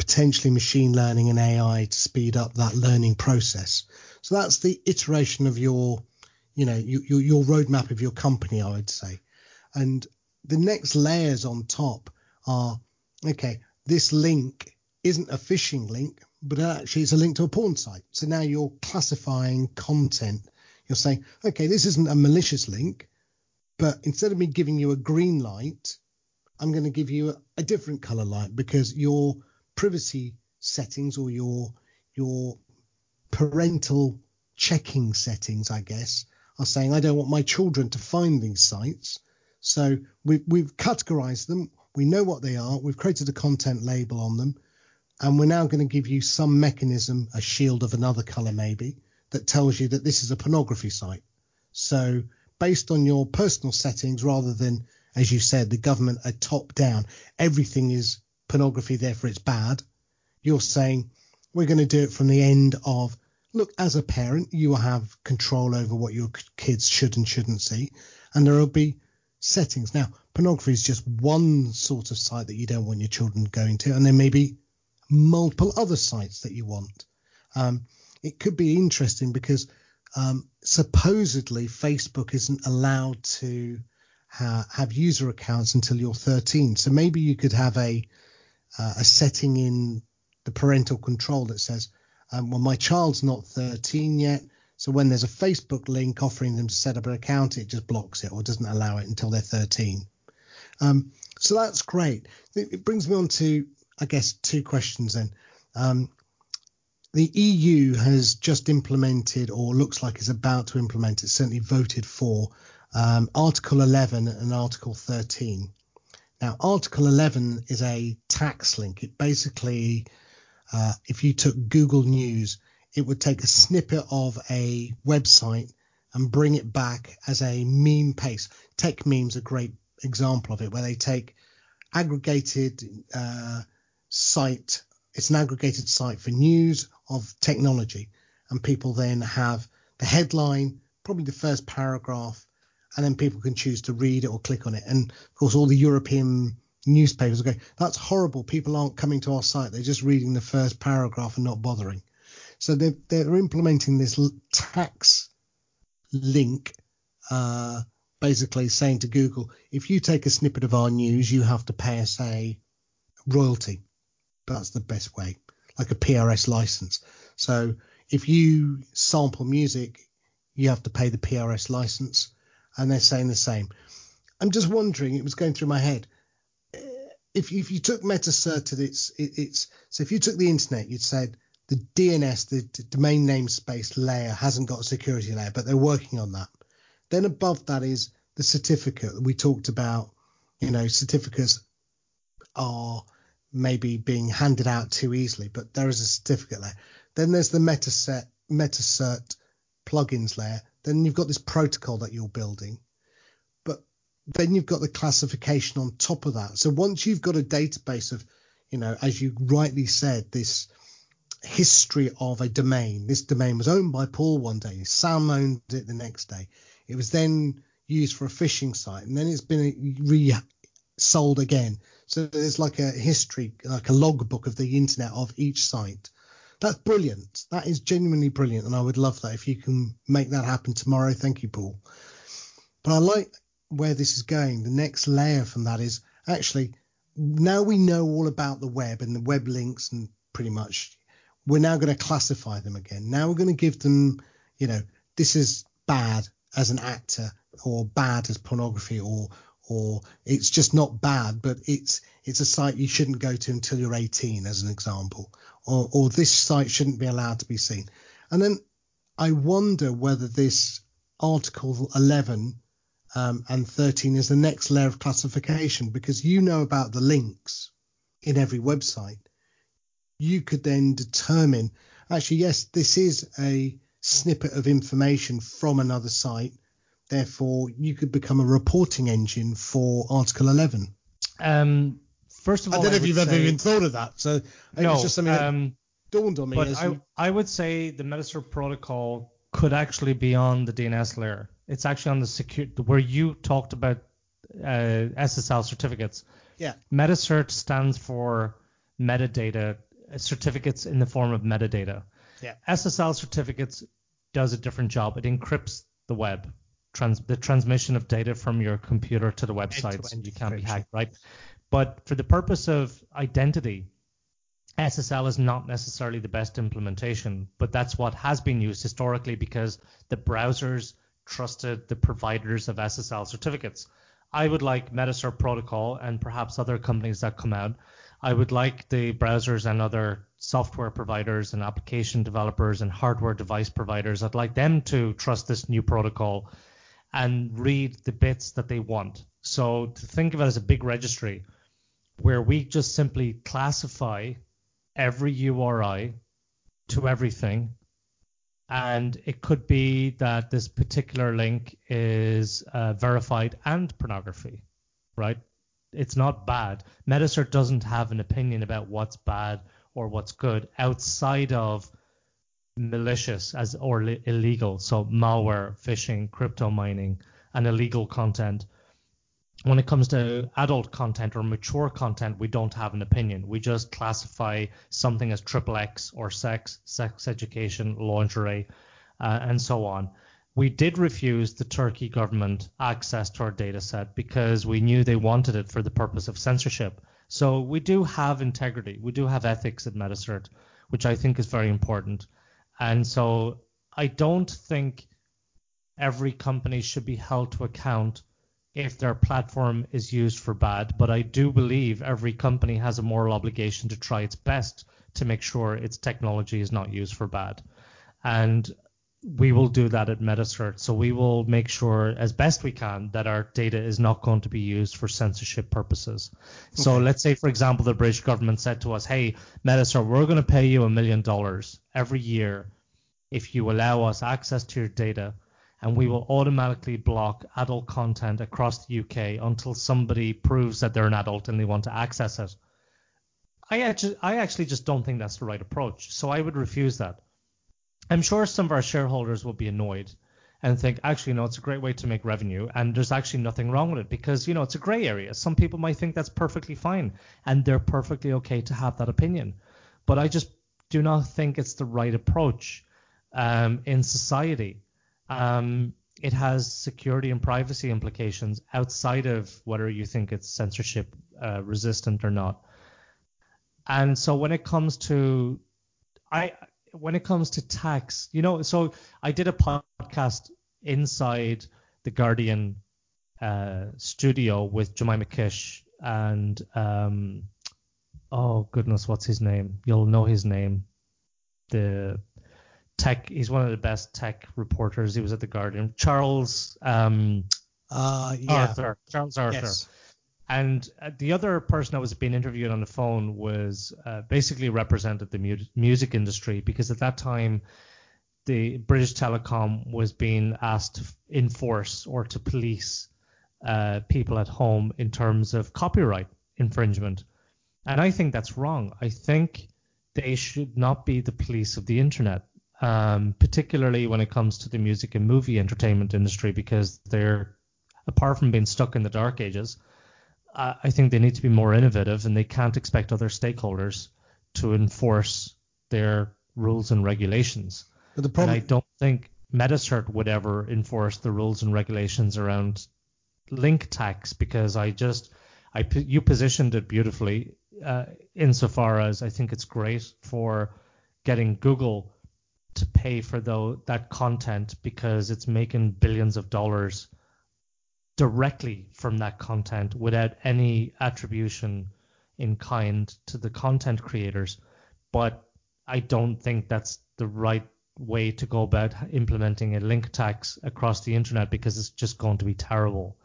potentially machine learning and AI to speed up that learning process. So that's the iteration of your, you know, your, your roadmap of your company, I would say. And the next layers on top are, okay, this link isn't a phishing link, but actually it's a link to a porn site. So now you're classifying content. You're saying, okay, this isn't a malicious link but instead of me giving you a green light, I'm going to give you a, a different color light because your privacy settings or your your parental checking settings, I guess, are saying I don't want my children to find these sites. So we've, we've categorized them. We know what they are. We've created a content label on them. And we're now going to give you some mechanism, a shield of another color maybe, that tells you that this is a pornography site. So based on your personal settings rather than, as you said, the government are top down. Everything is pornography, therefore it's bad. You're saying we're going to do it from the end of look, as a parent, you will have control over what your kids should and shouldn't see, and there will be settings. Now, pornography is just one sort of site that you don't want your children going to, and there may be multiple other sites that you want. Um, it could be interesting because um, supposedly Facebook isn't allowed to ha- have user accounts until you're 13. So maybe you could have a uh, a setting in the parental control that says, um, well, my child's not 13 yet. So when there's a Facebook link offering them to set up an account, it just blocks it or doesn't allow it until they're 13. Um, so that's great. It, brings me on to, I guess, two questions then. Um, the EU has just implemented, or looks like is about to implement, it's certainly voted for um, Article 11 and Article 13. Now, Article 11 is a tax link. It basically, uh, if you took Google News, it would take a snippet of a website and bring it back as a meme paste. Techmeme's is a great example of it, where they take aggregated uh, site it's an aggregated site for news of technology, and people then have the headline, probably the first paragraph, and then people can choose to read it or click on it. And of course, all the European newspapers going, that's horrible. People aren't coming to our site. They're just reading the first paragraph and not bothering. So they're, they're implementing this tax link, uh, basically saying to Google, if you take a snippet of our news, you have to pay us a royalty. That's the best way, like a PRS license. So if you sample music, you have to pay the PRS license, and they're saying the same. I'm just wondering, it was going through my head. Uh, if you, if you took MetaCert its its so if you took the internet, you'd said the DNS, the, the domain namespace layer, hasn't got a security layer, but they're working on that. Then above that is the certificate that we talked about. You know, certificates are maybe being handed out too easily, but there is a certificate there. Then there's the MetaCert, MetaCert plugins layer. Then you've got this protocol that you're building. But then you've got the classification on top of that. So once you've got a database of, you know, as you rightly said, this history of a domain. This domain was owned by Paul one day. Sam owned it the next day. It was then used for a phishing site, and then it's been re-sold again. So there's like a history, like a logbook of the internet of each site. That's brilliant. That is genuinely brilliant, and I would love that if you can make that happen tomorrow. Thank you, Paul. But I like where this is going. The next layer from that is actually now we know all about the web and the web links and pretty much we're now going to classify them again. Now we're going to give them, you know, this is bad as an actor or bad as pornography or or it's just not bad, but it's it's a site you shouldn't go to until you're 18, as an example, or or this site shouldn't be allowed to be seen. And then I wonder whether this Article 11 um, and 13 is the next layer of classification because you know about the links in every website you could then determine actually, yes, this is a snippet of information from another site. Therefore, you could become a reporting engine for Article 11. Um, first of all, I don't know I if you've ever say- even thought of that. So no, it's just something that um, dawned on me. but I, you- I would say the Metacert protocol could actually be on the DNS layer. It's actually on the secure where you talked about uh, SSL certificates. yeah, Metacert stands for metadata uh, certificates in the form of metadata. Yeah. SSL certificates does a different job. It encrypts the web, trans- the transmission of data from your computer to the website, you can't be hacked, right? But for the purpose of identity, SSL is not necessarily the best implementation, but that's what has been used historically because the browsers trusted the providers of SSL certificates. I would like Metacert protocol and perhaps other companies that come out. I would like the browsers and other software providers and application developers and hardware device providers. I'd like them to trust this new protocol and read the bits that they want. So to think of it as a big registry where we just simply classify every URI to everything. And it could be that this particular link is uh, verified and pornography, right? It's not bad. Metacert doesn't have an opinion about what's bad or what's good outside of malicious as or li- illegal. So malware, phishing, crypto mining, and illegal content when it comes to adult content or mature content, we don't have an opinion. We just classify something as triple X or sex, sex education, lingerie, uh, and so on. We did refuse the Turkey government access to our data set because we knew they wanted it for the purpose of censorship. So we do have integrity. We do have ethics at Metacert, which I think is very important. And so I don't think every company should be held to account if their platform is used for bad, but I do believe every company has a moral obligation to try its best to make sure its technology is not used for bad. And we will do that at Metacert. So we will make sure as best we can that our data is not going to be used for censorship purposes. So let's say, for example, the British government said to us, hey, Metacert, we're going to pay you a million dollars every year if you allow us access to your data and we will automatically block adult content across the UK until somebody proves that they're an adult and they want to access it. I actually, I actually just don't think that's the right approach. So I would refuse that. I'm sure some of our shareholders will be annoyed and think, actually, no, it's a great way to make revenue, and there's actually nothing wrong with it because you know it's a gray area. Some people might think that's perfectly fine, and they're perfectly okay to have that opinion. But I just do not think it's the right approach um, in society. Um, it has security and privacy implications outside of whether you think it's censorship uh, resistant or not. And so when it comes to I when it comes to tax, you know, so I did a podcast inside the Guardian uh, studio with Jemima Kiss and um, oh goodness, what's his name? You'll know his name. The tech, he's one of the best tech reporters. He was at the Guardian. Charles um, uh, yeah, Arthur. Charles Arthur. yes, And uh, the other person that was being interviewed on the phone was uh, basically represented the mu- music industry because at that time the British Telecom was being asked to enforce or to police uh, people at home in terms of copyright infringement. And I think that's wrong. I think they should not be the police of the internet, um, particularly when it comes to the music and movie entertainment industry, because they're, apart from being stuck in the dark ages, uh, I think they need to be more innovative and they can't expect other stakeholders to enforce their rules and regulations. But the problem, and I don't think Metacert would ever enforce the rules and regulations around link tax because I just I you positioned it beautifully uh, insofar as I think it's great for getting Google to pay for that content because it's making billions of dollars directly from that content without any attribution in kind to the content creators. But I don't think that's the right way to go about implementing a link tax across the internet because it's just going to be terrible.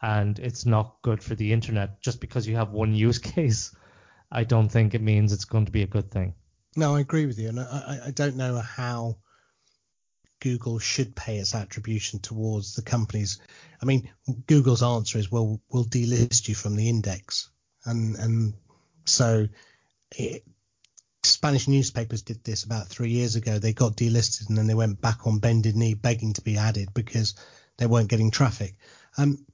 And it's not good for the internet. Just because you have one use case i don't think it means it's going to be a good thing no i agree with you and i, I don't know how google should pay its attribution towards the companies i mean google's answer is well we'll delist you from the index and and so it, Spanish newspapers did this about three years ago. They got delisted and then they went back on bended knee begging to be added because they weren't getting traffic. Um,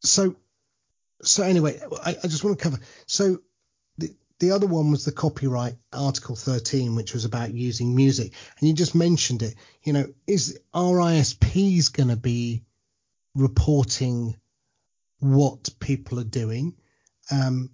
so, so anyway, I, I just want to cover. So the the other one was the copyright Article 13, which was about using music, and you just mentioned it. You know, is RISPs going to be reporting what people are doing? Um,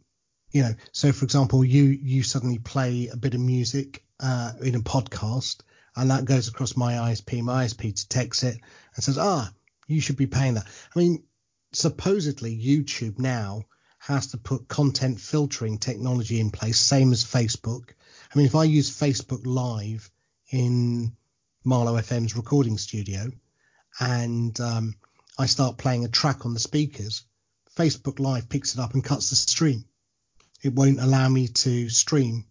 you know, so for example, you you suddenly play a bit of music uh, in a podcast, and that goes across my ISP. My ISP detects it and says, ah, you should be paying that. I mean, supposedly YouTube now has to put content filtering technology in place, same as Facebook. I mean, if I use Facebook Live in Marlow FM's recording studio, and um, I start playing a track on the speakers, Facebook Live picks it up and cuts the stream it won't allow me to stream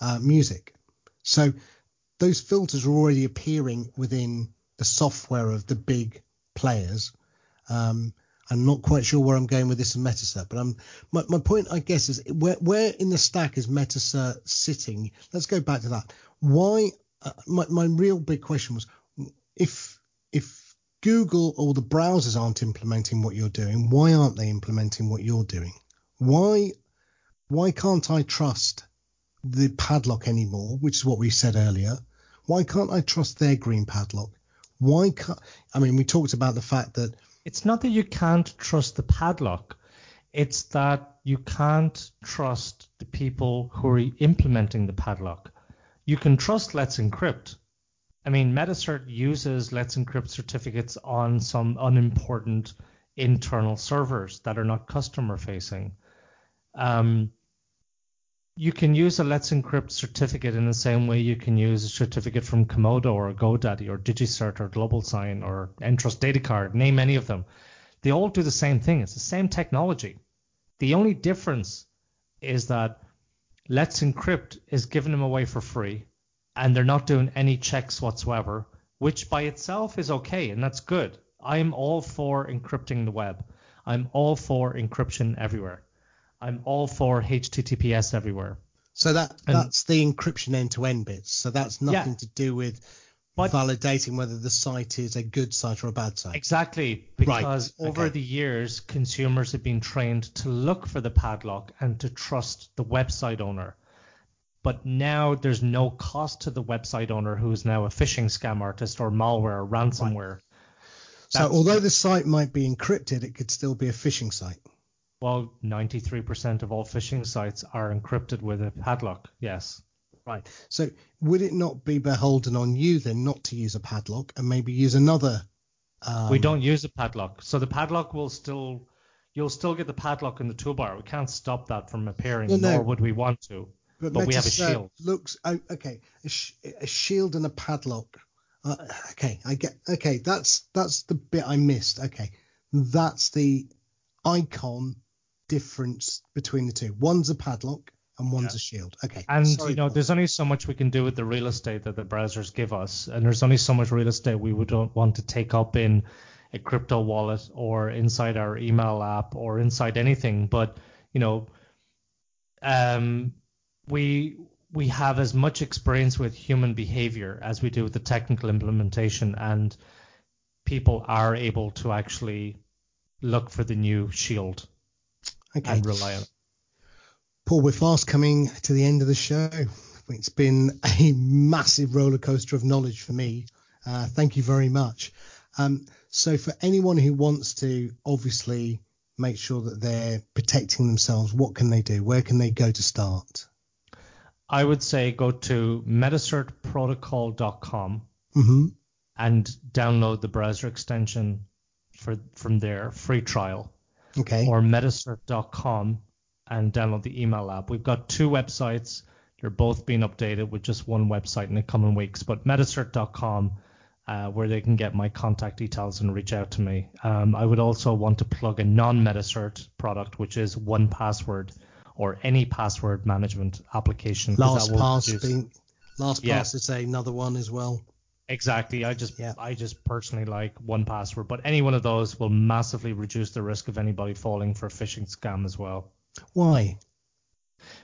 uh, music. So those filters are already appearing within the software of the big players. Um, I'm not quite sure where I'm going with this in Metacert, but I'm, my, my point, I guess, is where, where in the stack is Metacert sitting? Let's go back to that. Why? Uh, my, my real big question was if if Google or the browsers aren't implementing what you're doing, why aren't they implementing what you're doing? Why why can't I trust the padlock anymore, which is what we said earlier? Why can't I trust their green padlock? Why can't I mean we talked about the fact that it's not that you can't trust the padlock. It's that you can't trust the people who are implementing the padlock. You can trust Let's Encrypt. I mean, Metacert uses Let's Encrypt certificates on some unimportant internal servers that are not customer facing. Um, you can use a Let's Encrypt certificate in the same way you can use a certificate from Comodo or GoDaddy or DigiCert or GlobalSign or Entrust Data Card, name any of them. They all do the same thing. It's the same technology. The only difference is that Let's Encrypt is giving them away for free and they're not doing any checks whatsoever, which by itself is okay and that's good. I'm all for encrypting the web. I'm all for encryption everywhere. I'm all for HTTPS everywhere. So that and, that's the encryption end to end bits. So that's nothing yeah, to do with but, validating whether the site is a good site or a bad site. Exactly, because right. over okay. the years, consumers have been trained to look for the padlock and to trust the website owner. But now there's no cost to the website owner who is now a phishing scam artist or malware or ransomware. Right. So although the site might be encrypted, it could still be a phishing site. Well, 93% of all phishing sites are encrypted with a padlock, yes. Right. So would it not be beholden on you then not to use a padlock and maybe use another? Um... We don't use a padlock. So the padlock will still, you'll still get the padlock in the toolbar. We can't stop that from appearing, no, no. nor would we want to. But, but we have a shield. Looks oh, okay. A, sh- a, shield and a padlock. Uh, okay, I get. Okay, that's that's the bit I missed. Okay, that's the icon difference between the two. One's a padlock and one's yeah. a shield. Okay. And Sorry, you know, there's only so much we can do with the real estate that the browsers give us, and there's only so much real estate we would want to take up in a crypto wallet or inside our email app or inside anything. But you know, um, we we have as much experience with human behavior as we do with the technical implementation, and people are able to actually look for the new shield okay. and rely on it. Paul, we're fast coming to the end of the show. It's been a massive roller coaster of knowledge for me. Uh, thank you very much. Um, so, for anyone who wants to obviously make sure that they're protecting themselves, what can they do? Where can they go to start? I would say go to metacertprotocol.com mm-hmm. and download the browser extension for from there, free trial. Okay. Or metacert.com and download the email app. We've got two websites. They're both being updated with just one website in the coming weeks. But metacert.com, uh, where they can get my contact details and reach out to me. Um, I would also want to plug a non-Metacert product, which is 1Password or any password management application. LastPass being LastPass yeah. is another one as well. Exactly. I just yeah. I just personally like 1Password, but any one of those will massively reduce the risk of anybody falling for a phishing scam as well. Why?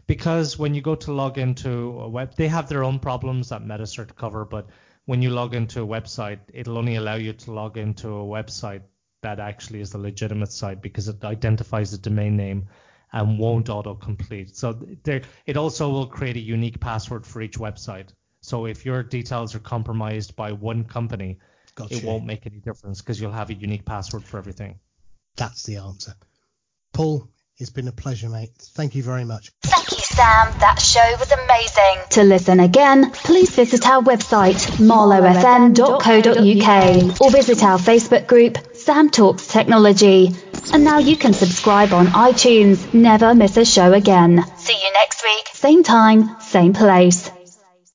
Because when you go to log into a web, they have their own problems that Metacert cover, but when you log into a website, it'll only allow you to log into a website that actually is the legitimate site because it identifies the domain name and won't autocomplete. So there, it also will create a unique password for each website. So if your details are compromised by one company, gotcha. it won't make any difference because you'll have a unique password for everything. That's the answer. Paul, it's been a pleasure, mate. Thank you very much. Thank you, Sam. That show was amazing. To listen again, please visit our website, marlowfm.co.uk, or visit our Facebook group, Sam Talks Technology. And now you can subscribe on iTunes. Never miss a show again. See you next week. Same time, same place.